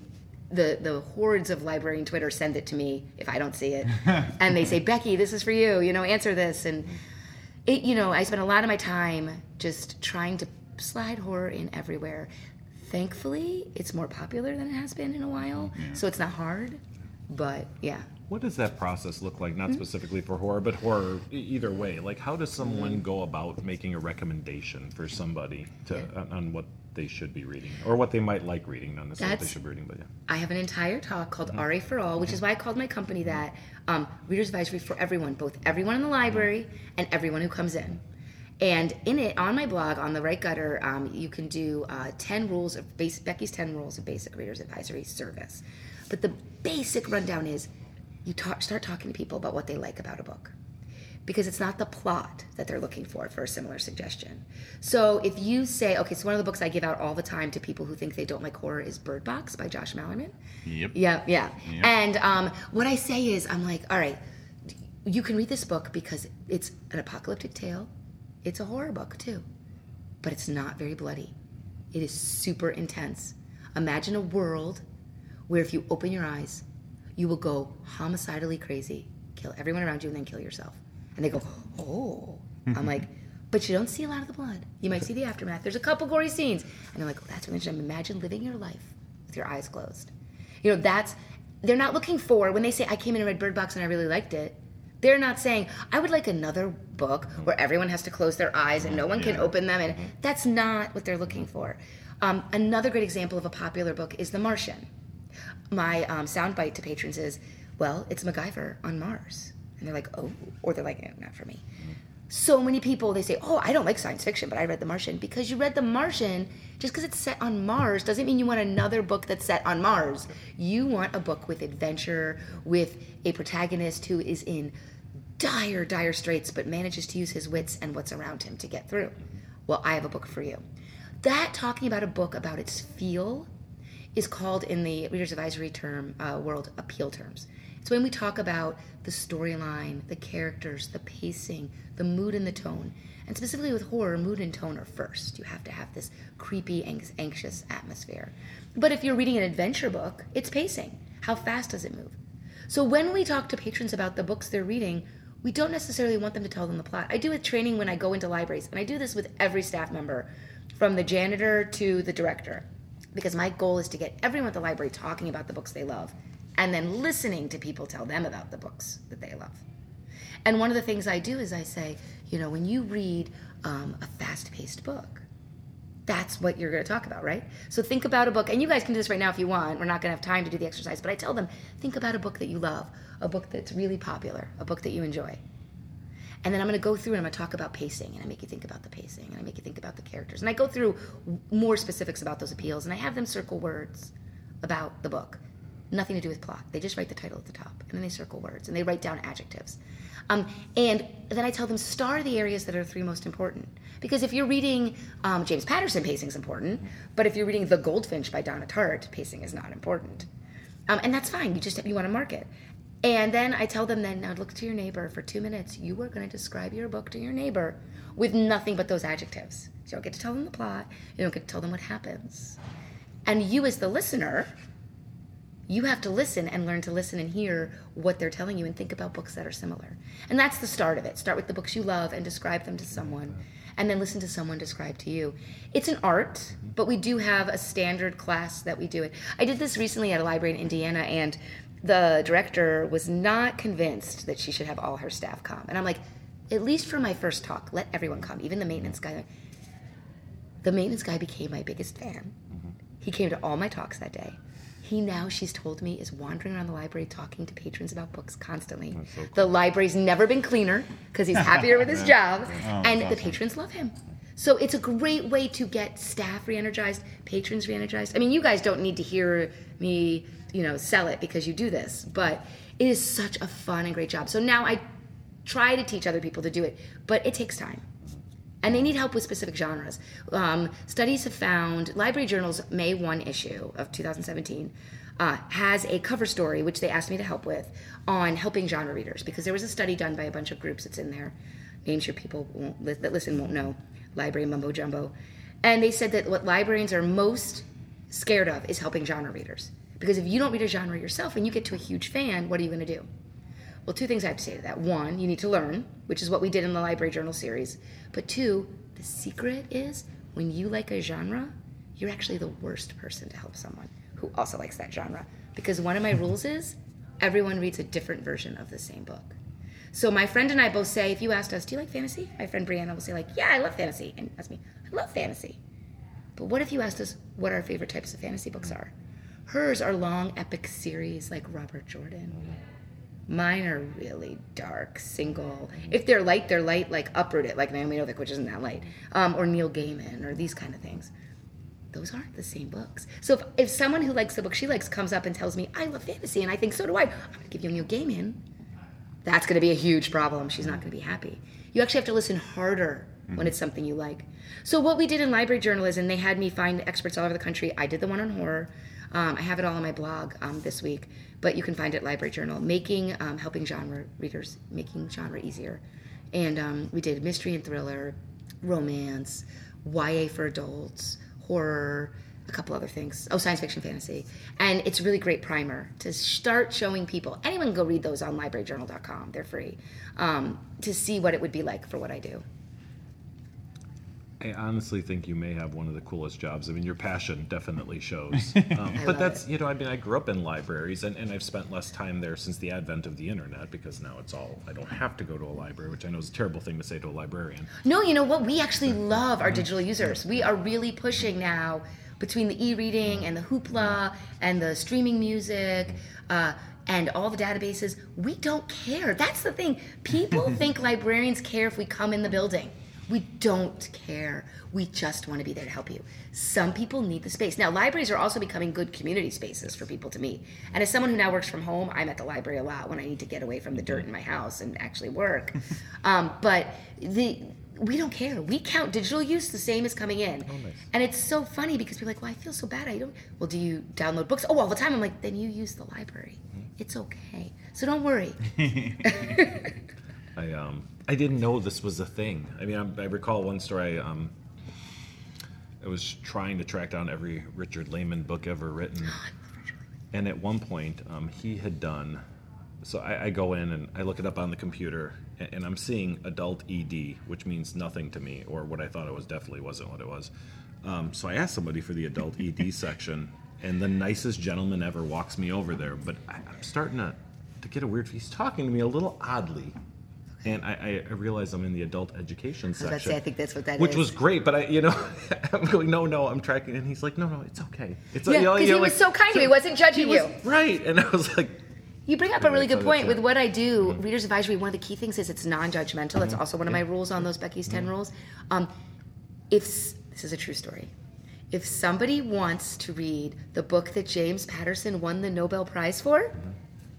The the hordes of librarian Twitter send it to me if I don't see it, and they say, Becky, this is for you. You know, answer this. And it, you know, I spend a lot of my time just trying to slide horror in everywhere. Thankfully, it's more popular than it has been in a while, so it's not hard. But yeah, What does that process look like? Not hmm? specifically for horror, but horror either way. Like, how does someone go about making a recommendation for somebody to on, on what they should be reading or what they might like reading? Not necessarily what they should be reading, but yeah. I have an entire talk called RA for All, which is why I called my company that. Um, Reader's Advisory for everyone, both everyone in the library and everyone who comes in. And in it, on my blog, on the right gutter, um, you can do uh, 10 rules of basic, Becky's 10 rules of basic Reader's Advisory service. But the basic rundown is you talk, start talking to people about what they like about a book because it's not the plot that they're looking for for a similar suggestion. So if you say, okay, so one of the books I give out all the time to people who think they don't like horror is Bird Box by Josh Malerman. Yep. Yeah, yeah. And um, what I say is, I'm like, all right, you can read this book because it's an apocalyptic tale. It's a horror book too, but it's not very bloody. It is super intense. Imagine a world where if you open your eyes, you will go homicidally crazy, kill everyone around you, and then kill yourself. And they go, oh. I'm like, but you don't see a lot of the blood. You might see the aftermath. There's a couple gory scenes. And they're like, oh, that's really interesting. Imagine living your life with your eyes closed. You know, that's, they're not looking for, when they say, I came in and read Bird Box and I really liked it, they're not saying, I would like another book where everyone has to close their eyes and no one can open them. And that's not what they're looking for. Um, another great example of a popular book is The Martian. My um, soundbite to patrons is, well, it's MacGyver on Mars. And they're like, oh, or they're like, eh, not for me. So many people, they say, oh, I don't like science fiction, but I read The Martian. Because you read The Martian, just because it's set on Mars doesn't mean you want another book that's set on Mars. You want a book with adventure, with a protagonist who is in dire, dire straits, but manages to use his wits and what's around him to get through. Well, I have a book for you. That talking about a book about its feel is called in the reader's advisory term uh, world appeal terms. It's when we talk about the storyline, the characters, the pacing, the mood and the tone. And specifically with horror, mood and tone are first. You have to have this creepy, anx- anxious atmosphere. But if you're reading an adventure book, it's pacing. How fast does it move? So when we talk to patrons about the books they're reading, we don't necessarily want them to tell them the plot. I do with training when I go into libraries, and I do this with every staff member, from the janitor to the director, because my goal is to get everyone at the library talking about the books they love, and then listening to people tell them about the books that they love. And one of the things I do is I say, you know, when you read um, a fast paced book, that's what you're going to talk about, right? So think about a book, and you guys can do this right now if you want. We're not going to have time to do the exercise, but I tell them, think about a book that you love, a book that's really popular, a book that you enjoy. And then I'm going to go through and I'm going to talk about pacing, and I make you think about the pacing, and I make you think about the characters. And I go through more specifics about those appeals, and I have them circle words about the book. Nothing to do with plot. They just write the title at the top, and then they circle words, and they write down adjectives. Um, and then I tell them star the areas that are three most important. Because if you're reading um, James Patterson, pacing is important. But if you're reading The Goldfinch by Donna Tartt, pacing is not important. Um, and that's fine. You just you want to mark it. And then I tell them then now look to your neighbor for two minutes. You are going to describe your book to your neighbor with nothing but those adjectives. You don't get to tell them the plot. You don't get to tell them what happens. And you as the listener, You have to listen and learn to listen and hear what they're telling you and think about books that are similar. And that's the start of it. Start with the books you love and describe them to someone, and then listen to someone describe to you. It's an art, but we do have a standard class that we do it. I did this recently at a library in Indiana, and the director was not convinced that she should have all her staff come. And I'm like, at least for my first talk, let everyone come, even the maintenance guy. The maintenance guy became my biggest fan. Mm-hmm. He came to all my talks that day. He now, she's told me, is wandering around the library talking to patrons about books constantly. The library's never been cleaner because he's happier with his job, oh, and the patrons love him. So it's a great way to get staff re-energized, patrons re-energized. I mean, you guys don't need to hear me, you know, sell it because you do this, but it is such a fun and great job. So now I try to teach other people to do it, but it takes time and they need help with specific genres. Um, studies have found Library Journal's May 1 issue of 2017 uh, has a cover story, which they asked me to help with, on helping genre readers because there was a study done by a bunch of groups. that's in there. Names your people won't, that listen won't know. Library mumbo jumbo. And they said that what librarians are most scared of is helping genre readers. Because if you don't read a genre yourself and you get to a huge fan, what are you going to do? Well, two things I have to say to that. One, you need to learn, which is what we did in the Library Journal series. But two, the secret is when you like a genre, you're actually the worst person to help someone who also likes that genre. Because one of my rules is everyone reads a different version of the same book. So my friend and I both say, if you asked us, do you like fantasy? My friend Brianna will say, like, yeah, I love fantasy. And ask me, I love fantasy. But what if you asked us what our favorite types of fantasy books are? Hers are long, epic series like Robert Jordan. Mine are really dark, single. If they're light, they're light, like Uprooted, like Naomi Novik, which isn't that light, um, or Neil Gaiman, or these kind of things. Those aren't the same books. So if, if someone who likes the book she likes comes up and tells me, I love fantasy, and I think so do I, I'm going to give you Neil Gaiman, that's going to be a huge problem. She's not going to be happy. You actually have to listen harder when it's something you like. So what we did in library journalism, they had me find experts all over the country. I did the one on horror. Um, I have it all on my blog um, this week, but you can find it Library Journal. Making um, helping genre readers making genre easier, and um, we did mystery and thriller, romance, YA for adults, horror, a couple other things. Oh, science fiction, fantasy, and it's really great primer to start showing people. Anyone can go read those on LibraryJournal.com. They're free um, to see what it would be like for what I do. I honestly think you may have one of the coolest jobs. I mean, your passion definitely shows. Um, but that's, it. you know, I mean, I grew up in libraries and, and I've spent less time there since the advent of the internet because now it's all, I don't have to go to a library, which I know is a terrible thing to say to a librarian. No, you know what? We actually love our digital users. We are really pushing now between the e-reading and the hoopla and the streaming music. Uh, and all the databases, we don't care. That's the thing. People think librarians care if we come in the building. We don't care. We just want to be there to help you. Some people need the space. Now, libraries are also becoming good community spaces for people to meet. And as someone who now works from home, I'm at the library a lot when I need to get away from the dirt in my house and actually work. um, but the we don't care. We count digital use the same as coming in. And it's so funny because we're like, well, I feel so bad. I don't. Well, do you download books? Oh, all the time. I'm like, then you use the library. It's okay. So don't worry. I um I didn't know this was a thing. I mean, I, I recall one story. Um, I was trying to track down every Richard Laymon book ever written, and at one point, um, he had done. So I, I go in and I look it up on the computer, and, and I'm seeing adult ED, which means nothing to me, or what I thought it was definitely wasn't what it was. Um, so I asked somebody for the adult ED section, and the nicest gentleman ever walks me over there. But I, I'm starting to to get a weird. He's talking to me a little oddly. And I, I realize I'm in the adult education was section. about to say, I think that's what that which is. was great, but I, you know, I'm going, no, no, I'm tracking, and he's like, no, no, it's okay. It's Yeah, you know, he was so kind to me, he wasn't judging he was you. right, and I was like, You bring up a really good point with what I do. Mm-hmm. Readers advisory. One of the key things is it's non-judgmental. It's mm-hmm. also one of my rules on those Becky's ten mm-hmm. rules. Um, if this is a true story, if somebody wants to read the book that James Patterson won the Nobel Prize for,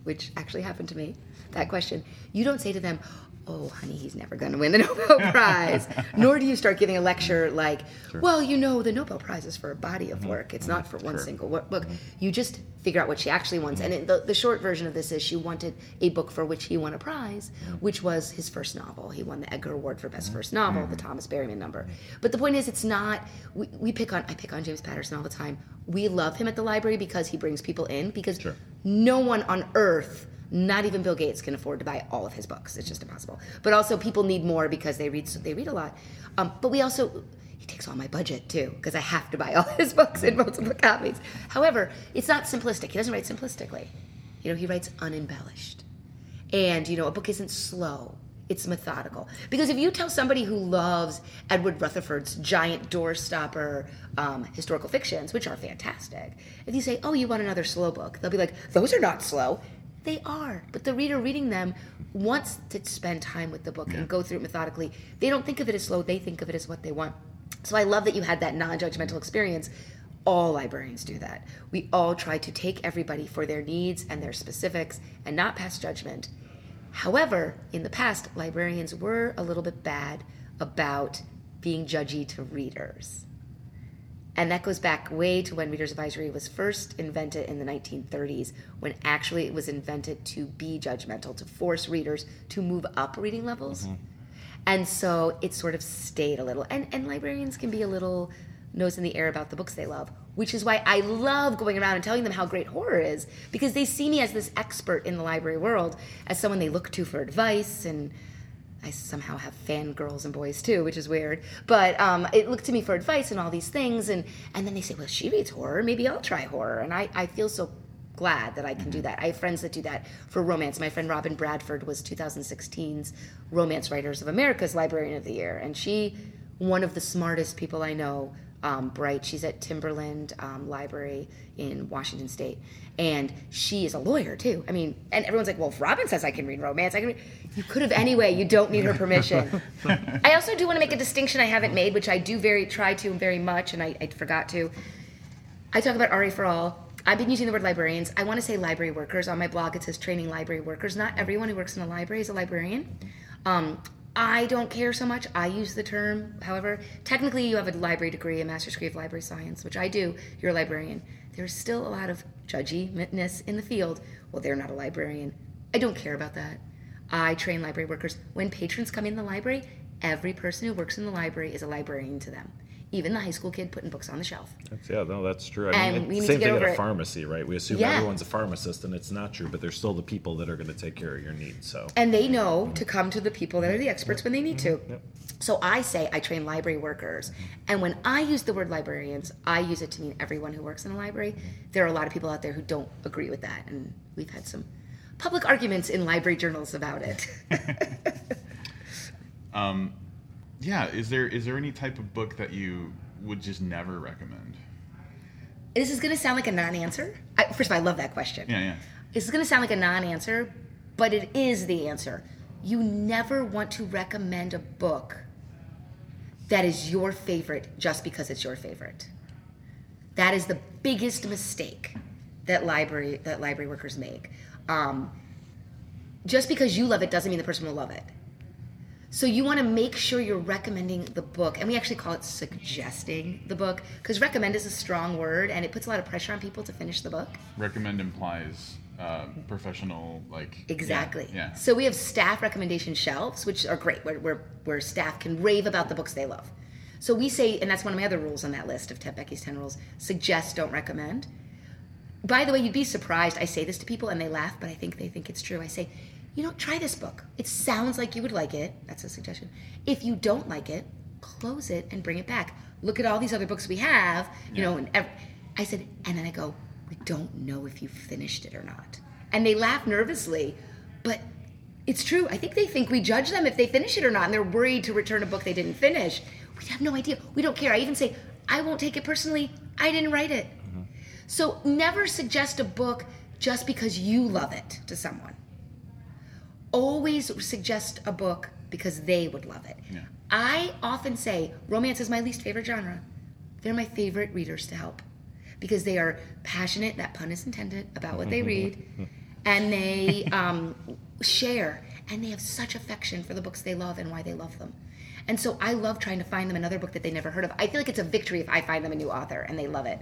which actually happened to me, that question, you don't say to them, oh, honey, he's never going to win the Nobel Prize. Nor do you start giving a lecture like, well, you know, the Nobel Prize is for a body of mm-hmm. work. It's not for one single wo- book. Mm-hmm. You just figure out what she actually wants. And mm-hmm. it, the, the short version of this is she wanted a book for which he won a prize, which was his first novel. He won the Edgar Award for Best First Novel, the Thomas Berryman number. But the point is, it's not, we, we pick on, I pick on James Patterson all the time. We love him at the library because he brings people in, because no one on earth not even Bill Gates can afford to buy all of his books. It's just impossible. But also, people need more because they read they read a lot. Um, but we also he takes all my budget too because I have to buy all his books in multiple copies. However, it's not simplistic. He doesn't write simplistically. You know, he writes unembellished, and you know, a book isn't slow. It's methodical. Because if you tell somebody who loves Edward Rutherfurd's giant doorstopper um, historical fictions, which are fantastic, if you say, "Oh, you want another slow book," they'll be like, "Those are not slow." They are, but the reader reading them wants to spend time with the book and go through it methodically. They don't think of it as slow, they think of it as what they want. So I love that you had that non judgmental experience. All librarians do that. We all try to take everybody for their needs and their specifics and not pass judgment. However, in the past, librarians were a little bit bad about being judgy to readers. And that goes back way to when Reader's Advisory was first invented in the 1930s, when actually it was invented to be judgmental, to force readers to move up reading levels. Mm-hmm. And so it sort of stayed a little. And, and librarians can be a little nose in the air about the books they love, which is why I love going around and telling them how great horror is, because they see me as this expert in the library world, as someone they look to for advice and I somehow have fangirls and boys too, which is weird. But um, it looked to me for advice and all these things, and and then they say, well, she reads horror, maybe I'll try horror, and I I feel so glad that I can do that. I have friends that do that for romance. My friend Robin Bradford was 2016's Romance Writers of America's Librarian of the Year, and she, one of the smartest people I know, um, bright. She's at Timberland um, Library in Washington State, and she is a lawyer too. I mean, and everyone's like, "Well, if Robin says I can read romance, I can." Read. You could have anyway. You don't need her permission. I also do want to make a distinction I haven't made, which I do very try to very much, and I, I forgot to. I talk about RA for all. I've been using the word librarians. I want to say library workers. On my blog, it says training library workers. Not everyone who works in a library is a librarian. Um, I don't care so much. I use the term. However, technically, you have a library degree, a master's degree of library science, which I do. You're a librarian. There's still a lot of judginess in the field. Well, they're not a librarian. I don't care about that. I train library workers. When patrons come in the library, every person who works in the library is a librarian to them. Even the high school kid putting books on the shelf. That's, yeah, no, that's true. I And mean, we need the same to get thing at a it. pharmacy, right? We assume Yeah. everyone's a pharmacist, and it's not true. But they're still the people that are going to take care of your needs. So and they know to come to the people that are the experts when they need to. So I say I train library workers, and when I use the word librarians, I use it to mean everyone who works in a library. There are a lot of people out there who don't agree with that, and we've had some public arguments in library journals about it. Um, Yeah, is there is there any type of book that you would just never recommend? this is going to sound like a non-answer. I, first of all, I love that question. Yeah, yeah. This is going to sound like a non-answer, but it is the answer. You never want to recommend a book that is your favorite just because it's your favorite. That is the biggest mistake that library that library workers make. Um, just because you love it doesn't mean the person will love it. So you want to make sure you're recommending the book, and we actually call it suggesting the book because recommend is a strong word and it puts a lot of pressure on people to finish the book. Recommend implies uh, professional, like yeah, Exactly. Yeah. So we have staff recommendation shelves, which are great, where, where, where staff can rave about the books they love. So we say, and that's one of my other rules on that list of Ted Becky's 10 rules suggest, don't recommend. By the way, you'd be surprised. I say this to people and they laugh, but I think they think it's true. I say, you know, try this book. It sounds like you would like it. That's a suggestion. If you don't like it, close it and bring it back. Look at all these other books we have, you know, and ev- I said, and then I go, we don't know if you finished it or not. And they laugh nervously, but it's true. I think they think we judge them if they finish it or not, and they're worried to return a book they didn't finish. We have no idea. We don't care. I even say, I won't take it personally. I didn't write it. Mm-hmm. So never suggest a book just because you love it to someone. Always suggest a book because they would love it. Yeah. I often say romance is my least favorite genre. They're my favorite readers to help because they are passionate, that pun is intended, about what they read, and they um, share. and they have such affection for the books they love and why they love them. And so I love trying to find them another book that they never heard of. I feel like it's a victory if I find them a new author and they love it.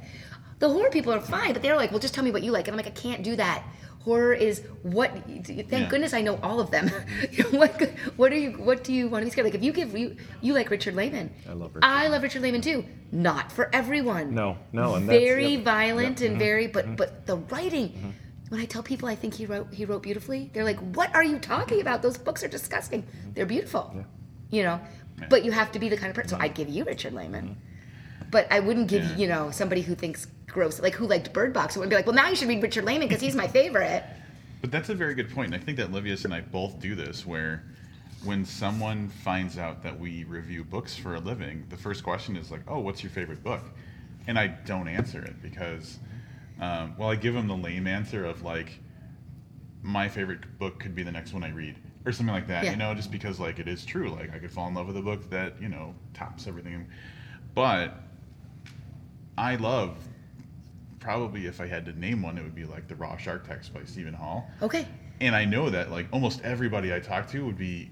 The horror people are fine, but they're like, well, just tell me what you like. And I'm like, I can't do that. Horror is what. Thank Yeah. goodness I know all of them. You know, what, what are you? What do you want to be scared? Like if you give you you like Richard Laymon. I love Richard I love Richard Laymon too. Not for everyone. No, no, and that's- very yep, violent yep, and mhm, very. But mm-hmm. but the writing. Mm-hmm. When I tell people I think he wrote he wrote beautifully, they're like, "What are you talking about? Those books are disgusting. Mm-hmm. They're beautiful." Yeah. You know, but you have to be the kind of person. So I'd give you Richard Laymon, but I wouldn't give Yeah. you know somebody who thinks gross, like who liked Bird Box. Who would be like, "Well, now you should read Richard Laymon because he's my favorite." But that's a very good point. And I think that Livius and I both do this where when someone finds out that we review books for a living, the first question is like, oh, what's your favorite book? And I don't answer it because, um, well, I give them the lame answer of like, my favorite book could be the next one I read or something like that, Yeah. you know, just because like it is true. Like I could fall in love with a book that, you know, tops everything. But I love probably if I had to name one, it would be like the Raw Shark Text by Steven Hall. Okay, And I know that like almost everybody I talk to would be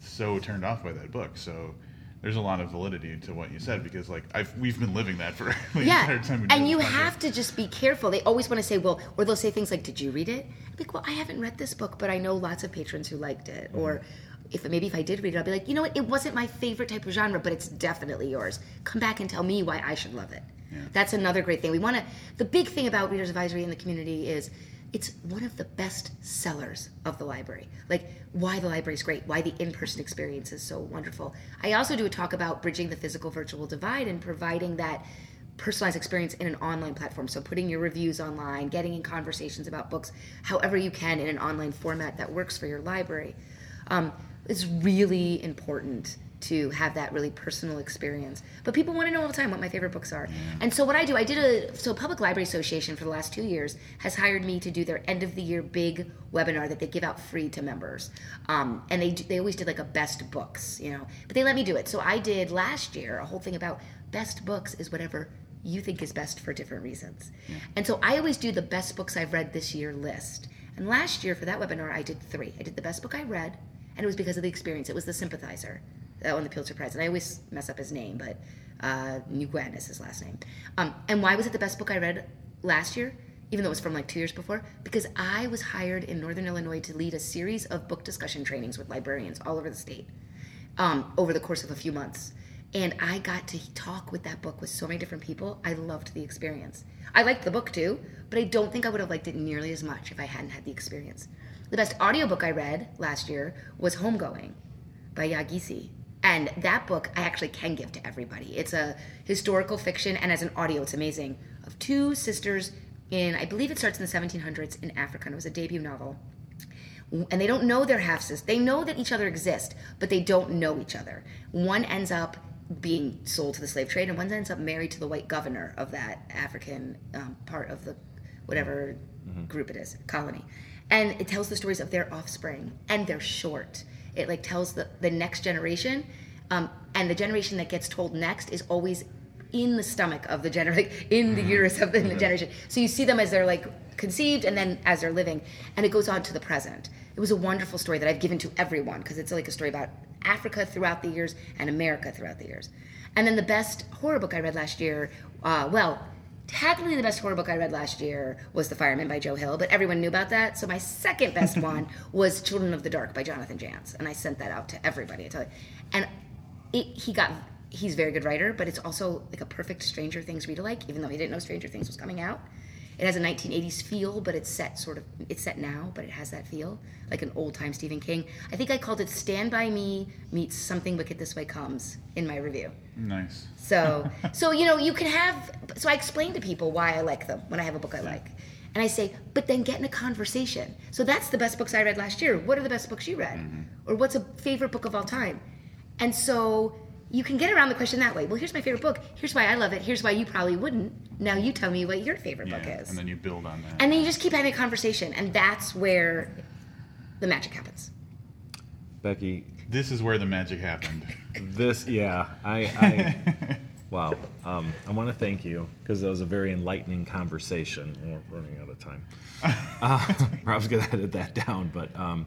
so turned off by that book. So there's a lot of validity to what you said because like I've we've been living that for the yeah, entire time. and you have to just be careful. They always want to say, "Well," or they'll say things like, "Did you read it?" I'm like, "Well, I haven't read this book, but I know lots of patrons who liked it." Mm-hmm. Or if maybe if I did read it, I'll be like, "You know what? It wasn't my favorite type of genre, but it's definitely yours. Come back and tell me why I should love it." That's another great thing. We want to. The big thing about Readers Advisory in the community is it's one of the best sellers of the library. Like why the library is great, why the in-person experience is so wonderful. I also do a talk about bridging the physical virtual divide and providing that personalized experience in an online platform. So putting your reviews online, getting in conversations about books, however you can in an online format that works for your library. Um, it's really important to have that really personal experience. But people want to know all the time what my favorite books are. And so what I do, I did a so Public Library Association for the last 2 years has hired me to do their end of the year big webinar that they give out free to members. Um, and they they always did like a best books, you know. But they let me do it. So I did last year a whole thing about best books is whatever you think is best for different reasons. And so I always do the best books I've read this year list. And last year for that webinar, I did three. I did the best book I read, and it was because of the experience. It was The Sympathizer that won the Pulitzer Prize. And I always mess up his name, but uh, Nguyen is his last name. Um, and why was it the best book I read last year? Even though it was from like two years before, because I was hired in Northern Illinois to lead a series of book discussion trainings with librarians all over the state um, over the course of a few months. And I got to talk with that book with so many different people. I loved the experience. I liked the book too, but I don't think I would have liked it nearly as much if I hadn't had the experience. The best audiobook I read last year was Homegoing by Yaa Gyasi. And that book I actually can give to everybody. It's a historical fiction, and as an audio, it's amazing. Of two sisters in, I believe it starts in the 1700s in Africa, and it was a debut novel and they don't know their half sisters. They know that each other exists, but they don't know each other. One ends up being sold to the slave trade, and one ends up married to the white governor of that African um, part of the whatever group it is, colony. And it tells the stories of their offspring, and they're short. It like tells the the next generation, um, and the generation that gets told next is always in the stomach of the generation, in the uterus of the generation. So you see them as they're like conceived and then as they're living, and it goes on to the present. It was a wonderful story that I've given to everyone because it's like a story about Africa throughout the years and America throughout the years. And then the best horror book I read last year, uh, well, technically the best horror book I read last year was The Fireman by Joe Hill, but everyone knew about that. So my second best one was Children of the Dark by Jonathan Janz, and I sent that out to everybody. I tell you, and it, he got he's a very good writer, but it's also like a perfect Stranger Things read alike, even though he didn't know Stranger Things was coming out. It has a 1980s feel, but it's set sort of it's set now, but it has that feel like an old time Stephen King. I think I called it Stand by Me meets Something Wicked This Way Comes in my review. Nice. So, so you know, you can have. So I explain to people why I like them when I have a book I like, and I say, but then get in a conversation. So that's the best books I read last year. What are the best books you read, mm-hmm. or what's a favorite book of all time? And so you can get around the question that way. Well, here's my favorite book. Here's why I love it. Here's why you probably wouldn't. Now you tell me what your favorite book is, and then you build on that. and then you just keep having a conversation, and that's where the magic happens. Becky, this is where the magic happened. this yeah, I, I wow. Um, I want to thank you because that was a very enlightening conversation. We're running out of time. Uh, Rob's gonna edit that down, but um,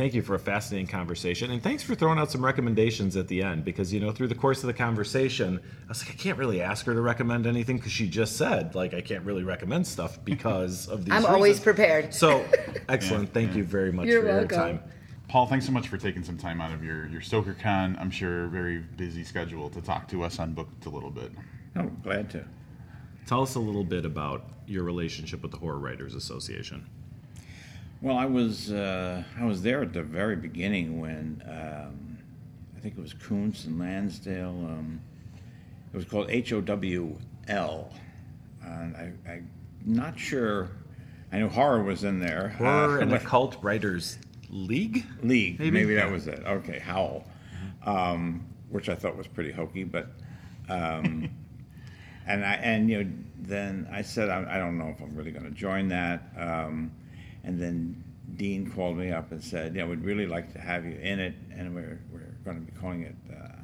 thank you for a fascinating conversation, and thanks for throwing out some recommendations at the end. Because you know, through the course of the conversation, I was like, I can't really ask her to recommend anything because she just said like I can't really recommend stuff because of these. I'm always prepared. So excellent. Thank you very much You're for welcome. your time. Paul, thanks so much for taking some time out of your, your StokerCon, I'm sure, very busy schedule to talk to us on Booked a little bit. Oh, glad to. Tell us a little bit about your relationship with the Horror Writers Association. Well, I was uh, I was there at the very beginning when um, I think it was Koontz and Lansdale. Um, it was called HOWL, and I, I'm not sure. I know horror was in there. Horror Uh, and Occult Writers League. League. Maybe? Maybe, that was it. Okay, Howl, um, which I thought was pretty hokey, but um, and I and you know then I said I, I don't know if I'm really going to join that, um, and then Dean called me up and said, yeah, we'd really like to have you in it, and we're we're going to be calling it uh,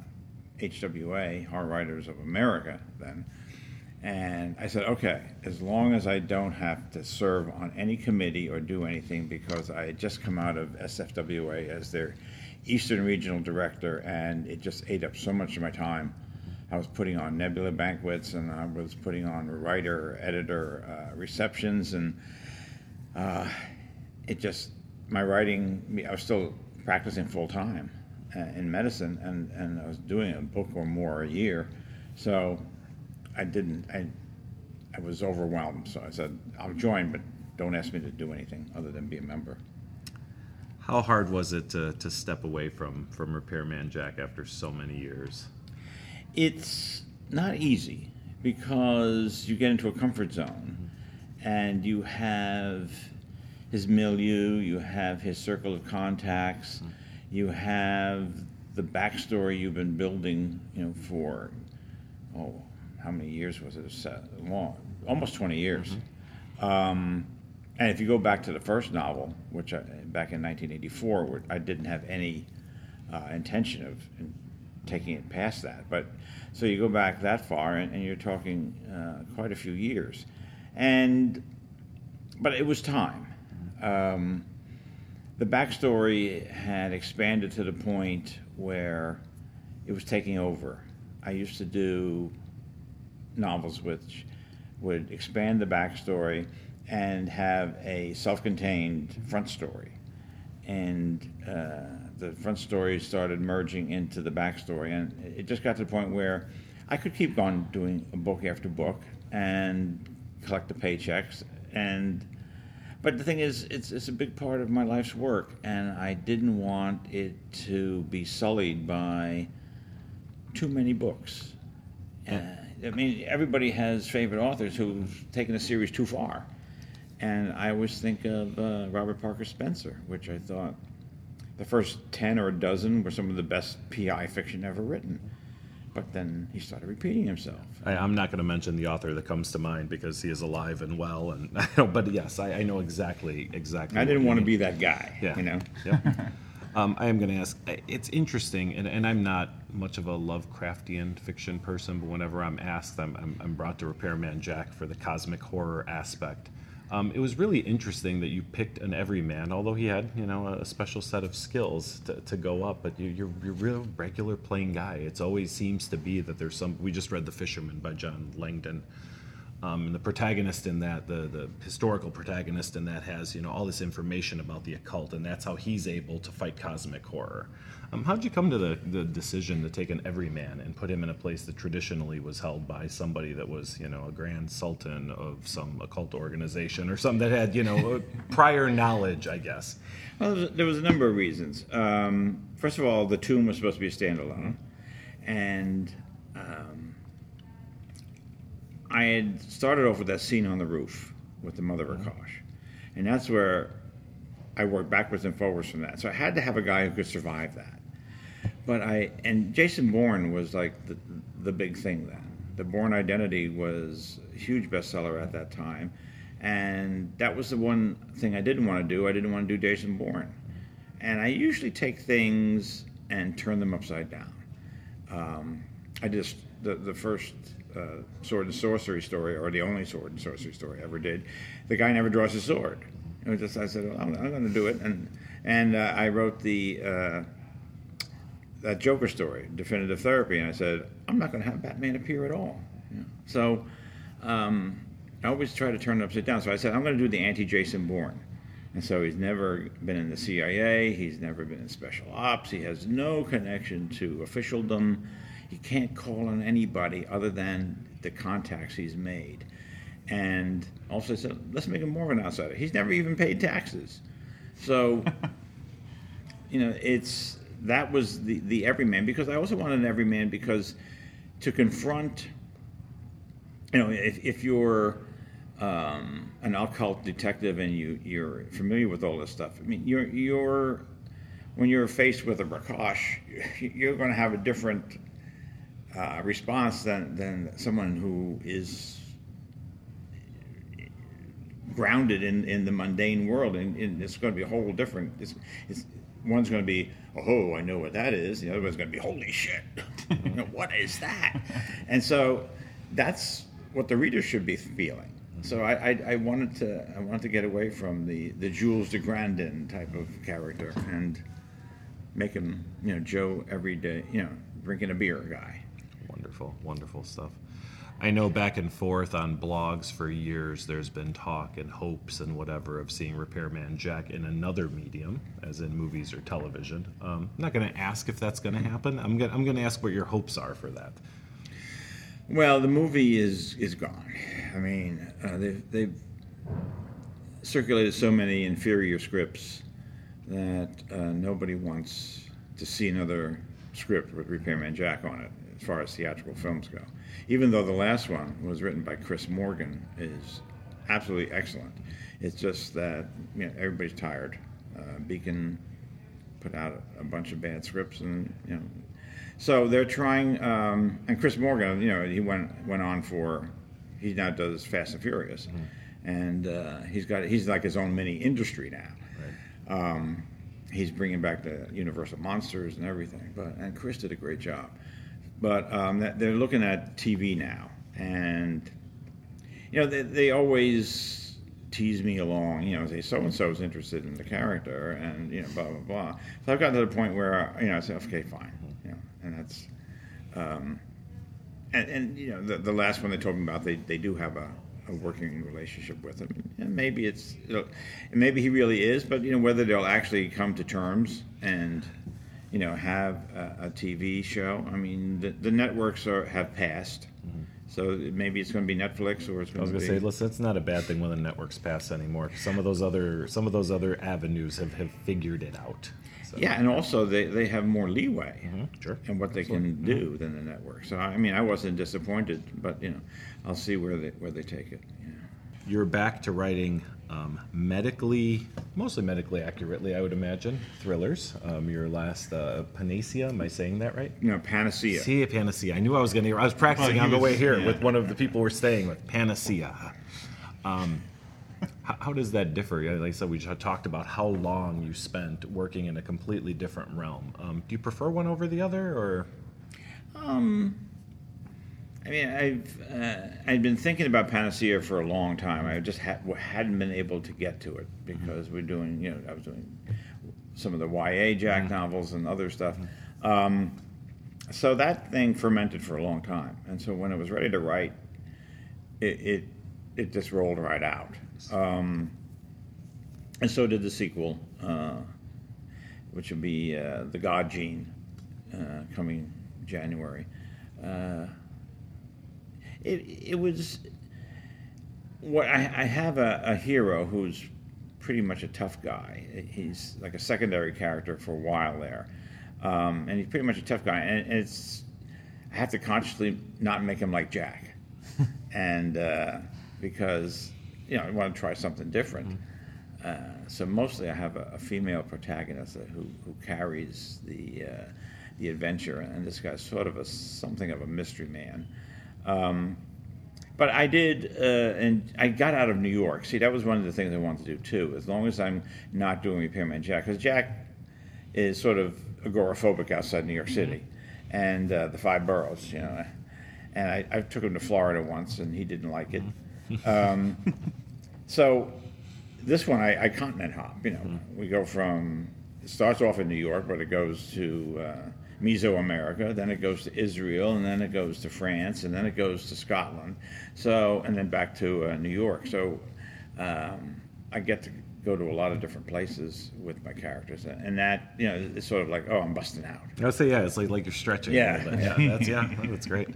HWA, Horror Writers of America, then. And I said, okay, as long as I don't have to serve on any committee or do anything, because I had just come out of SFWA as their Eastern Regional Director, and it just ate up so much of my time. I was putting on Nebula banquets, and I was putting on writer, editor uh, receptions, and uh, it just my writing. I was still practicing full time uh, in medicine, and and I was doing a book or more a year, so I didn't. I I was overwhelmed, so I said I'll join, but don't ask me to do anything other than be a member. How hard was it to, to step away from from Repairman Jack after so many years? It's not easy because you get into a comfort zone and you have his milieu, you have his circle of contacts, you have the backstory you've been building, you know, for oh, how many years was it? Uh, long, almost 20 years. Um, and if you go back to the first novel, which I, back in 1984, where I didn't have any uh, intention of in taking it past that. But so you go back that far, and, and you're talking uh, quite a few years, and but it was time. Um, the backstory had expanded to the point where it was taking over. I used to do novels which would expand the backstory and have a self-contained front story and uh, the front story started merging into the backstory and it just got to the point where i could keep on doing book after book and collect the paychecks and but the thing is it's, it's a big part of my life's work and i didn't want it to be sullied by too many books uh, I mean, everybody has favorite authors who've taken a series too far. And I always think of uh, Robert Parker Spenser, which I thought the first 10 or a dozen were some of the best PI fiction ever written. But then he started repeating himself. I, I'm not going to mention the author that comes to mind because he is alive and well, and I know, but yes, I, I know exactly exactly. I didn't want to be that guy, Yeah. you know? Yep. um, I am going to ask. It's interesting, and, and I'm not much of a Lovecraftian fiction person, but whenever I'm asked, I'm, I'm, I'm brought to Repairman Jack for the cosmic horror aspect. Um, it was really interesting that you picked an everyman, although he had, you know, a special set of skills to, to go up. But you, you're you're a real regular plain guy. It's always seems to be that there's some. We just read The Fisherman by John Langan. Um, and the protagonist in that, the, the historical protagonist in that, has you know all this information about the occult, and that's how he's able to fight cosmic horror. Um, how'd you come to the, the decision to take an everyman and put him in a place that traditionally was held by somebody that was you know a grand sultan of some occult organization or something that had you know prior knowledge, I guess. Well, there was- there was a number of reasons. Um, first of all, the tomb was supposed to be a standalone, and um, I had started off with that scene on the roof with the mother Rakosh, and that's where I worked backwards and forwards from that. So I had to have a guy who could survive that. But I and Jason Bourne was like the the big thing then. The Bourne Identity was a huge bestseller at that time, and that was the one thing I didn't want to do. I didn't want to do Jason Bourne, and I usually take things and turn them upside down. Um, I just the the first uh, sword and sorcery story, or the only sword and sorcery story I ever did. The guy never draws his sword. It was just I said, well, I'm, I'm going to do it, and And uh, I wrote the uh, that Joker story, Definitive Therapy, and I said I'm not going to have Batman appear at all. Know? So um, I always try to turn it upside down. So I said I'm going to do the anti-Jason Bourne. And so he's never been in the CIA. He's never been in special ops. He has no connection to officialdom. He can't call on anybody other than the contacts he's made. And also said, let's make him more of an outsider. He's never even paid taxes. So, you know, it's that was the, the everyman because I also wanted an everyman because to confront, you know, if, if you're um, an occult detective and you, you're familiar with all this stuff, I mean, you're, you're when you're faced with a Rakosh, you're going to have a different uh, response than, than someone who is grounded in, in the mundane world, and, and it's going to be a whole different. It's, it's one's going to be, oh, I know what that is. The other one's going to be, holy shit, what is that? And so that's what the reader should be feeling. So I, I, I, wanted to I wanted to get away from the the Jules de Grandin type of character and make him you know Joe every day you know drinking a beer guy. Wonderful, wonderful stuff. I know back and forth on blogs for years there's been talk and hopes and whatever of seeing Repairman Jack in another medium, as in movies or television. Um, I'm not going to ask if that's going to happen. I'm going I'm to ask what your hopes are for that. Well, the movie is is gone. I mean, uh, they've, they've circulated so many inferior scripts that uh, nobody wants to see another script with Repairman Jack on it, as far as theatrical films go even though the last one was written by Chris Morgan, is absolutely excellent. It's just that you know, everybody's tired. Uh, Beacon put out a, bunch of bad scripts, and you know, so they're trying. Um, and Chris Morgan, you know, he went went on for he now does Fast and Furious, mm-hmm. and uh, he's got he's like his own mini industry now. Right. Um, he's bringing back the Universal monsters and everything, but and Chris did a great job. But um, they're looking at TV now, and you know they, they always tease me along. You know, say so and so is interested in the character, and you know, blah blah blah. So I've gotten to the point where you know I say, okay, fine, you know, and that's. Um, and, and you know the, the last one they told me about they, they do have a, a working relationship with him and maybe it's maybe he really is but you know whether they'll actually come to terms and you know, have a, a TV show. I mean, the, the networks are have passed. Mm-hmm. So maybe it's going to be Netflix or it's going I was going to say, listen, it's not a bad thing when the networks pass anymore. Some of those other some of those other avenues have, have figured it out. So. Yeah, and also they, they have more leeway mm-hmm. sure. in what they Absolutely. can do mm-hmm. than the network. So I mean, I wasn't disappointed, but you know, I'll see where they where they take it. Yeah. You're back to writing um, medically, mostly medically accurately, I would imagine, thrillers. Um, your last uh, Panacea, am I saying that right? No, Panacea. See, Panacea. I knew I was going to. hear. I was practicing on the way here yeah. with one of the people we're staying with. Panacea. Um, how, how, does that differ? Like I said, we just talked about how long you spent working in a completely different realm. Um, do you prefer one over the other, or? Um, I mean, I've uh, I'd been thinking about Panacea for a long time. I just ha- hadn't been able to get to it because mm-hmm. we're doing, you know, I was doing some of the YA Jack mm-hmm. novels and other stuff. Mm-hmm. Um, so that thing fermented for a long time, and so when it was ready to write, it it, it just rolled right out. Um, and so did the sequel, uh, which will be uh, the God Gene, uh, coming January. It, it was what I, I have a, a, hero who's pretty much a tough guy. He's like a secondary character for a while there, um, and he's pretty much a tough guy. And it's I have to consciously not make him like Jack, and uh, because you know I want to try something different. Mm-hmm. Uh, so mostly I have a, a female protagonist who, who carries the uh, the adventure, and this guy's sort of a something of a mystery man. Um, but I did, uh, and I got out of New York. See, that was one of the things I wanted to do too. As long as I'm not doing Repairman Jack, because Jack is sort of agoraphobic outside New York City, mm-hmm. and uh, the five boroughs, you know. And I, I, took him to Florida once, and he didn't like it. Mm-hmm. Um, so this one, I, I, continent hop. You know, mm-hmm. we go from starts off in New York, but it goes to uh, Mesoamerica, then it goes to Israel, and then it goes to France, and then it goes to Scotland. So, and then back to uh, New York. So, um, I get to go to a lot of different places with my characters, and that you know, it's sort of like, oh, I'm busting out. I would say yeah, it's like like you're stretching. Yeah. yeah, that's yeah, that's great.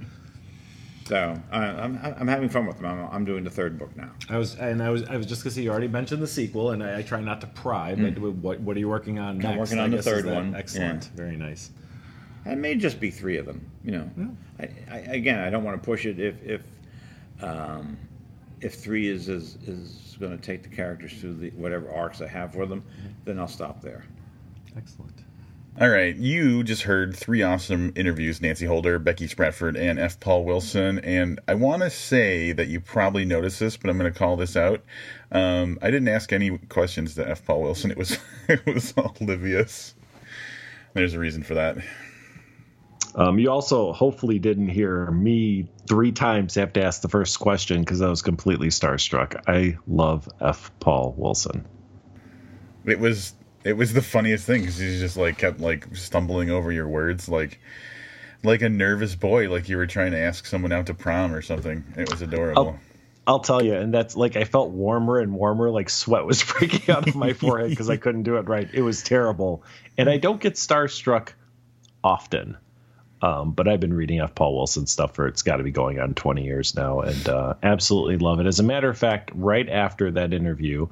So uh, I'm, I'm having fun with them. I'm, I'm doing the third book now. I was and I was I was just gonna say you already mentioned the sequel, and I, I try not to pry, but what what are you working on next? working I on the third one. Excellent, Yeah. very nice. It may just be three of them. You know, I, I, again, I don't want to push it. If if um, if three is is, is going to take the characters through the whatever arcs I have for them, then I'll stop there. Excellent. All right, you just heard three awesome interviews Nancy Holder, Becky Spratford, and F. Paul Wilson. And I want to say that you probably noticed this, but I'm going to call this out. Um, I didn't ask any questions to F. Paul Wilson, it was, it was all Livius. There's a reason for that. Um, you also hopefully didn't hear me three times have to ask the first question because I was completely starstruck. I love F. Paul Wilson. It was it was the funniest thing because he just like kept like stumbling over your words like like a nervous boy like you were trying to ask someone out to prom or something. It was adorable. I'll tell you, and that's like I felt warmer and warmer, like sweat was breaking out of my forehead because I couldn't do it right. It was terrible, and I don't get starstruck often. Um, but I've been reading F. Paul Wilson stuff for it's got to be going on 20 years now, and uh, absolutely love it. As a matter of fact, right after that interview,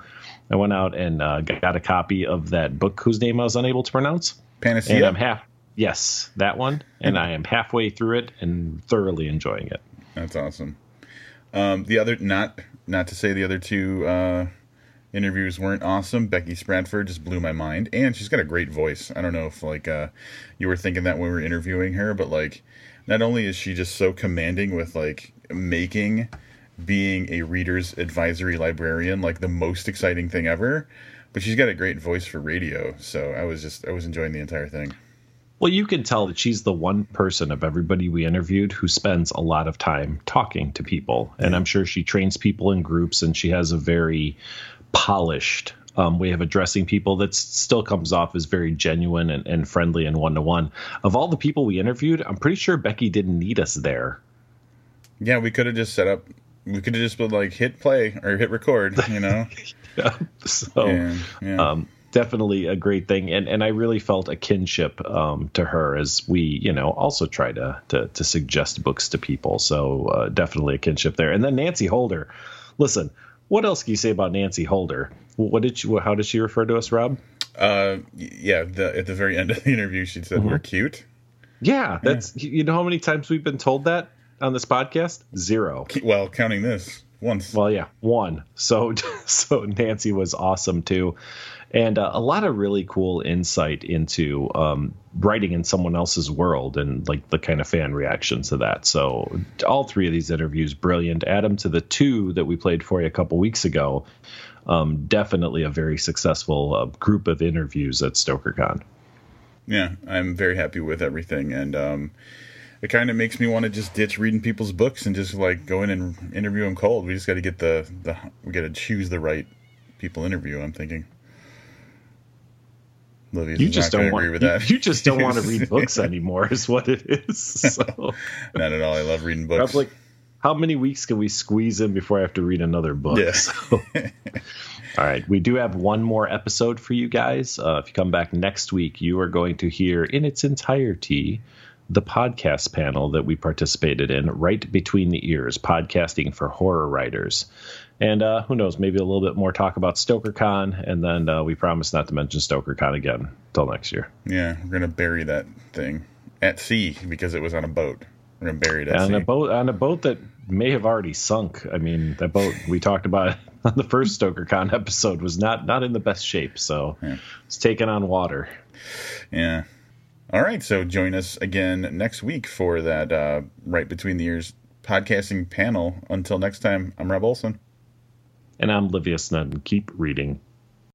I went out and uh, got a copy of that book whose name I was unable to pronounce, Panacea. and I'm half yes that one, and I am halfway through it and thoroughly enjoying it. That's awesome. Um, the other not not to say the other two uh, interviews weren't awesome. Becky Spratford just blew my mind, and she's got a great voice. I don't know if like uh, you were thinking that when we were interviewing her, but like not only is she just so commanding with like making being a reader's advisory librarian like the most exciting thing ever, but she's got a great voice for radio. So I was just I was enjoying the entire thing. Well, you can tell that she's the one person of everybody we interviewed who spends a lot of time talking to people. And I'm sure she trains people in groups and she has a very polished um, way of addressing people that still comes off as very genuine and, and friendly and one to one. Of all the people we interviewed, I'm pretty sure Becky didn't need us there. Yeah, we could have just set up. We could have just been like hit play or hit record, you know. so Yeah, yeah. um, definitely a great thing and and i really felt a kinship um, to her as we you know also try to to, to suggest books to people so uh, definitely a kinship there and then nancy holder listen what else can you say about nancy holder what did you how did she refer to us rob Uh, yeah. The, at the very end of the interview, she said we're cute. yeah that's you know how many times we've been told that on this podcast zero Well, counting this once. Well, yeah, one. So, so Nancy was awesome too, and uh, a lot of really cool insight into um, writing in someone else's world and like the kind of fan reactions to that. So, all three of these interviews brilliant. Adam to the two that we played for you a couple weeks ago. Um, definitely a very successful uh, group of interviews at StokerCon. yeah, I'm very happy with everything, and um, it kind of makes me want to just ditch reading people's books and just like go in and interview them cold. We just got to get the the we got to choose the right people interview. I'm thinking. You just don't want agree with you, that. you just don't want to read books anymore, is what it is. So. not at all. I love reading I'm books. like, how many weeks can we squeeze in before I have to read another book? Yeah. So- all right, we do have one more episode for you guys. Uh, if you come back next week, you are going to hear in its entirety the podcast panel that we participated in, right between the ears, podcasting for horror writers. And uh, who knows, maybe a little bit more talk about StokerCon, and then uh, we promise not to mention StokerCon again till next year. yeah, we're gonna bury that thing at sea because it was on a boat. We're gonna bury it at on sea. a boat on a boat that may have already sunk. I mean, that boat we talked about on the first StokerCon episode was not not in the best shape, so it's taken on water. Yeah. All right. So join us again next week for that uh, Right Between the Ears podcasting panel. Until next time, I'm Rob Olson. And I'm Livius Nedin. Keep reading.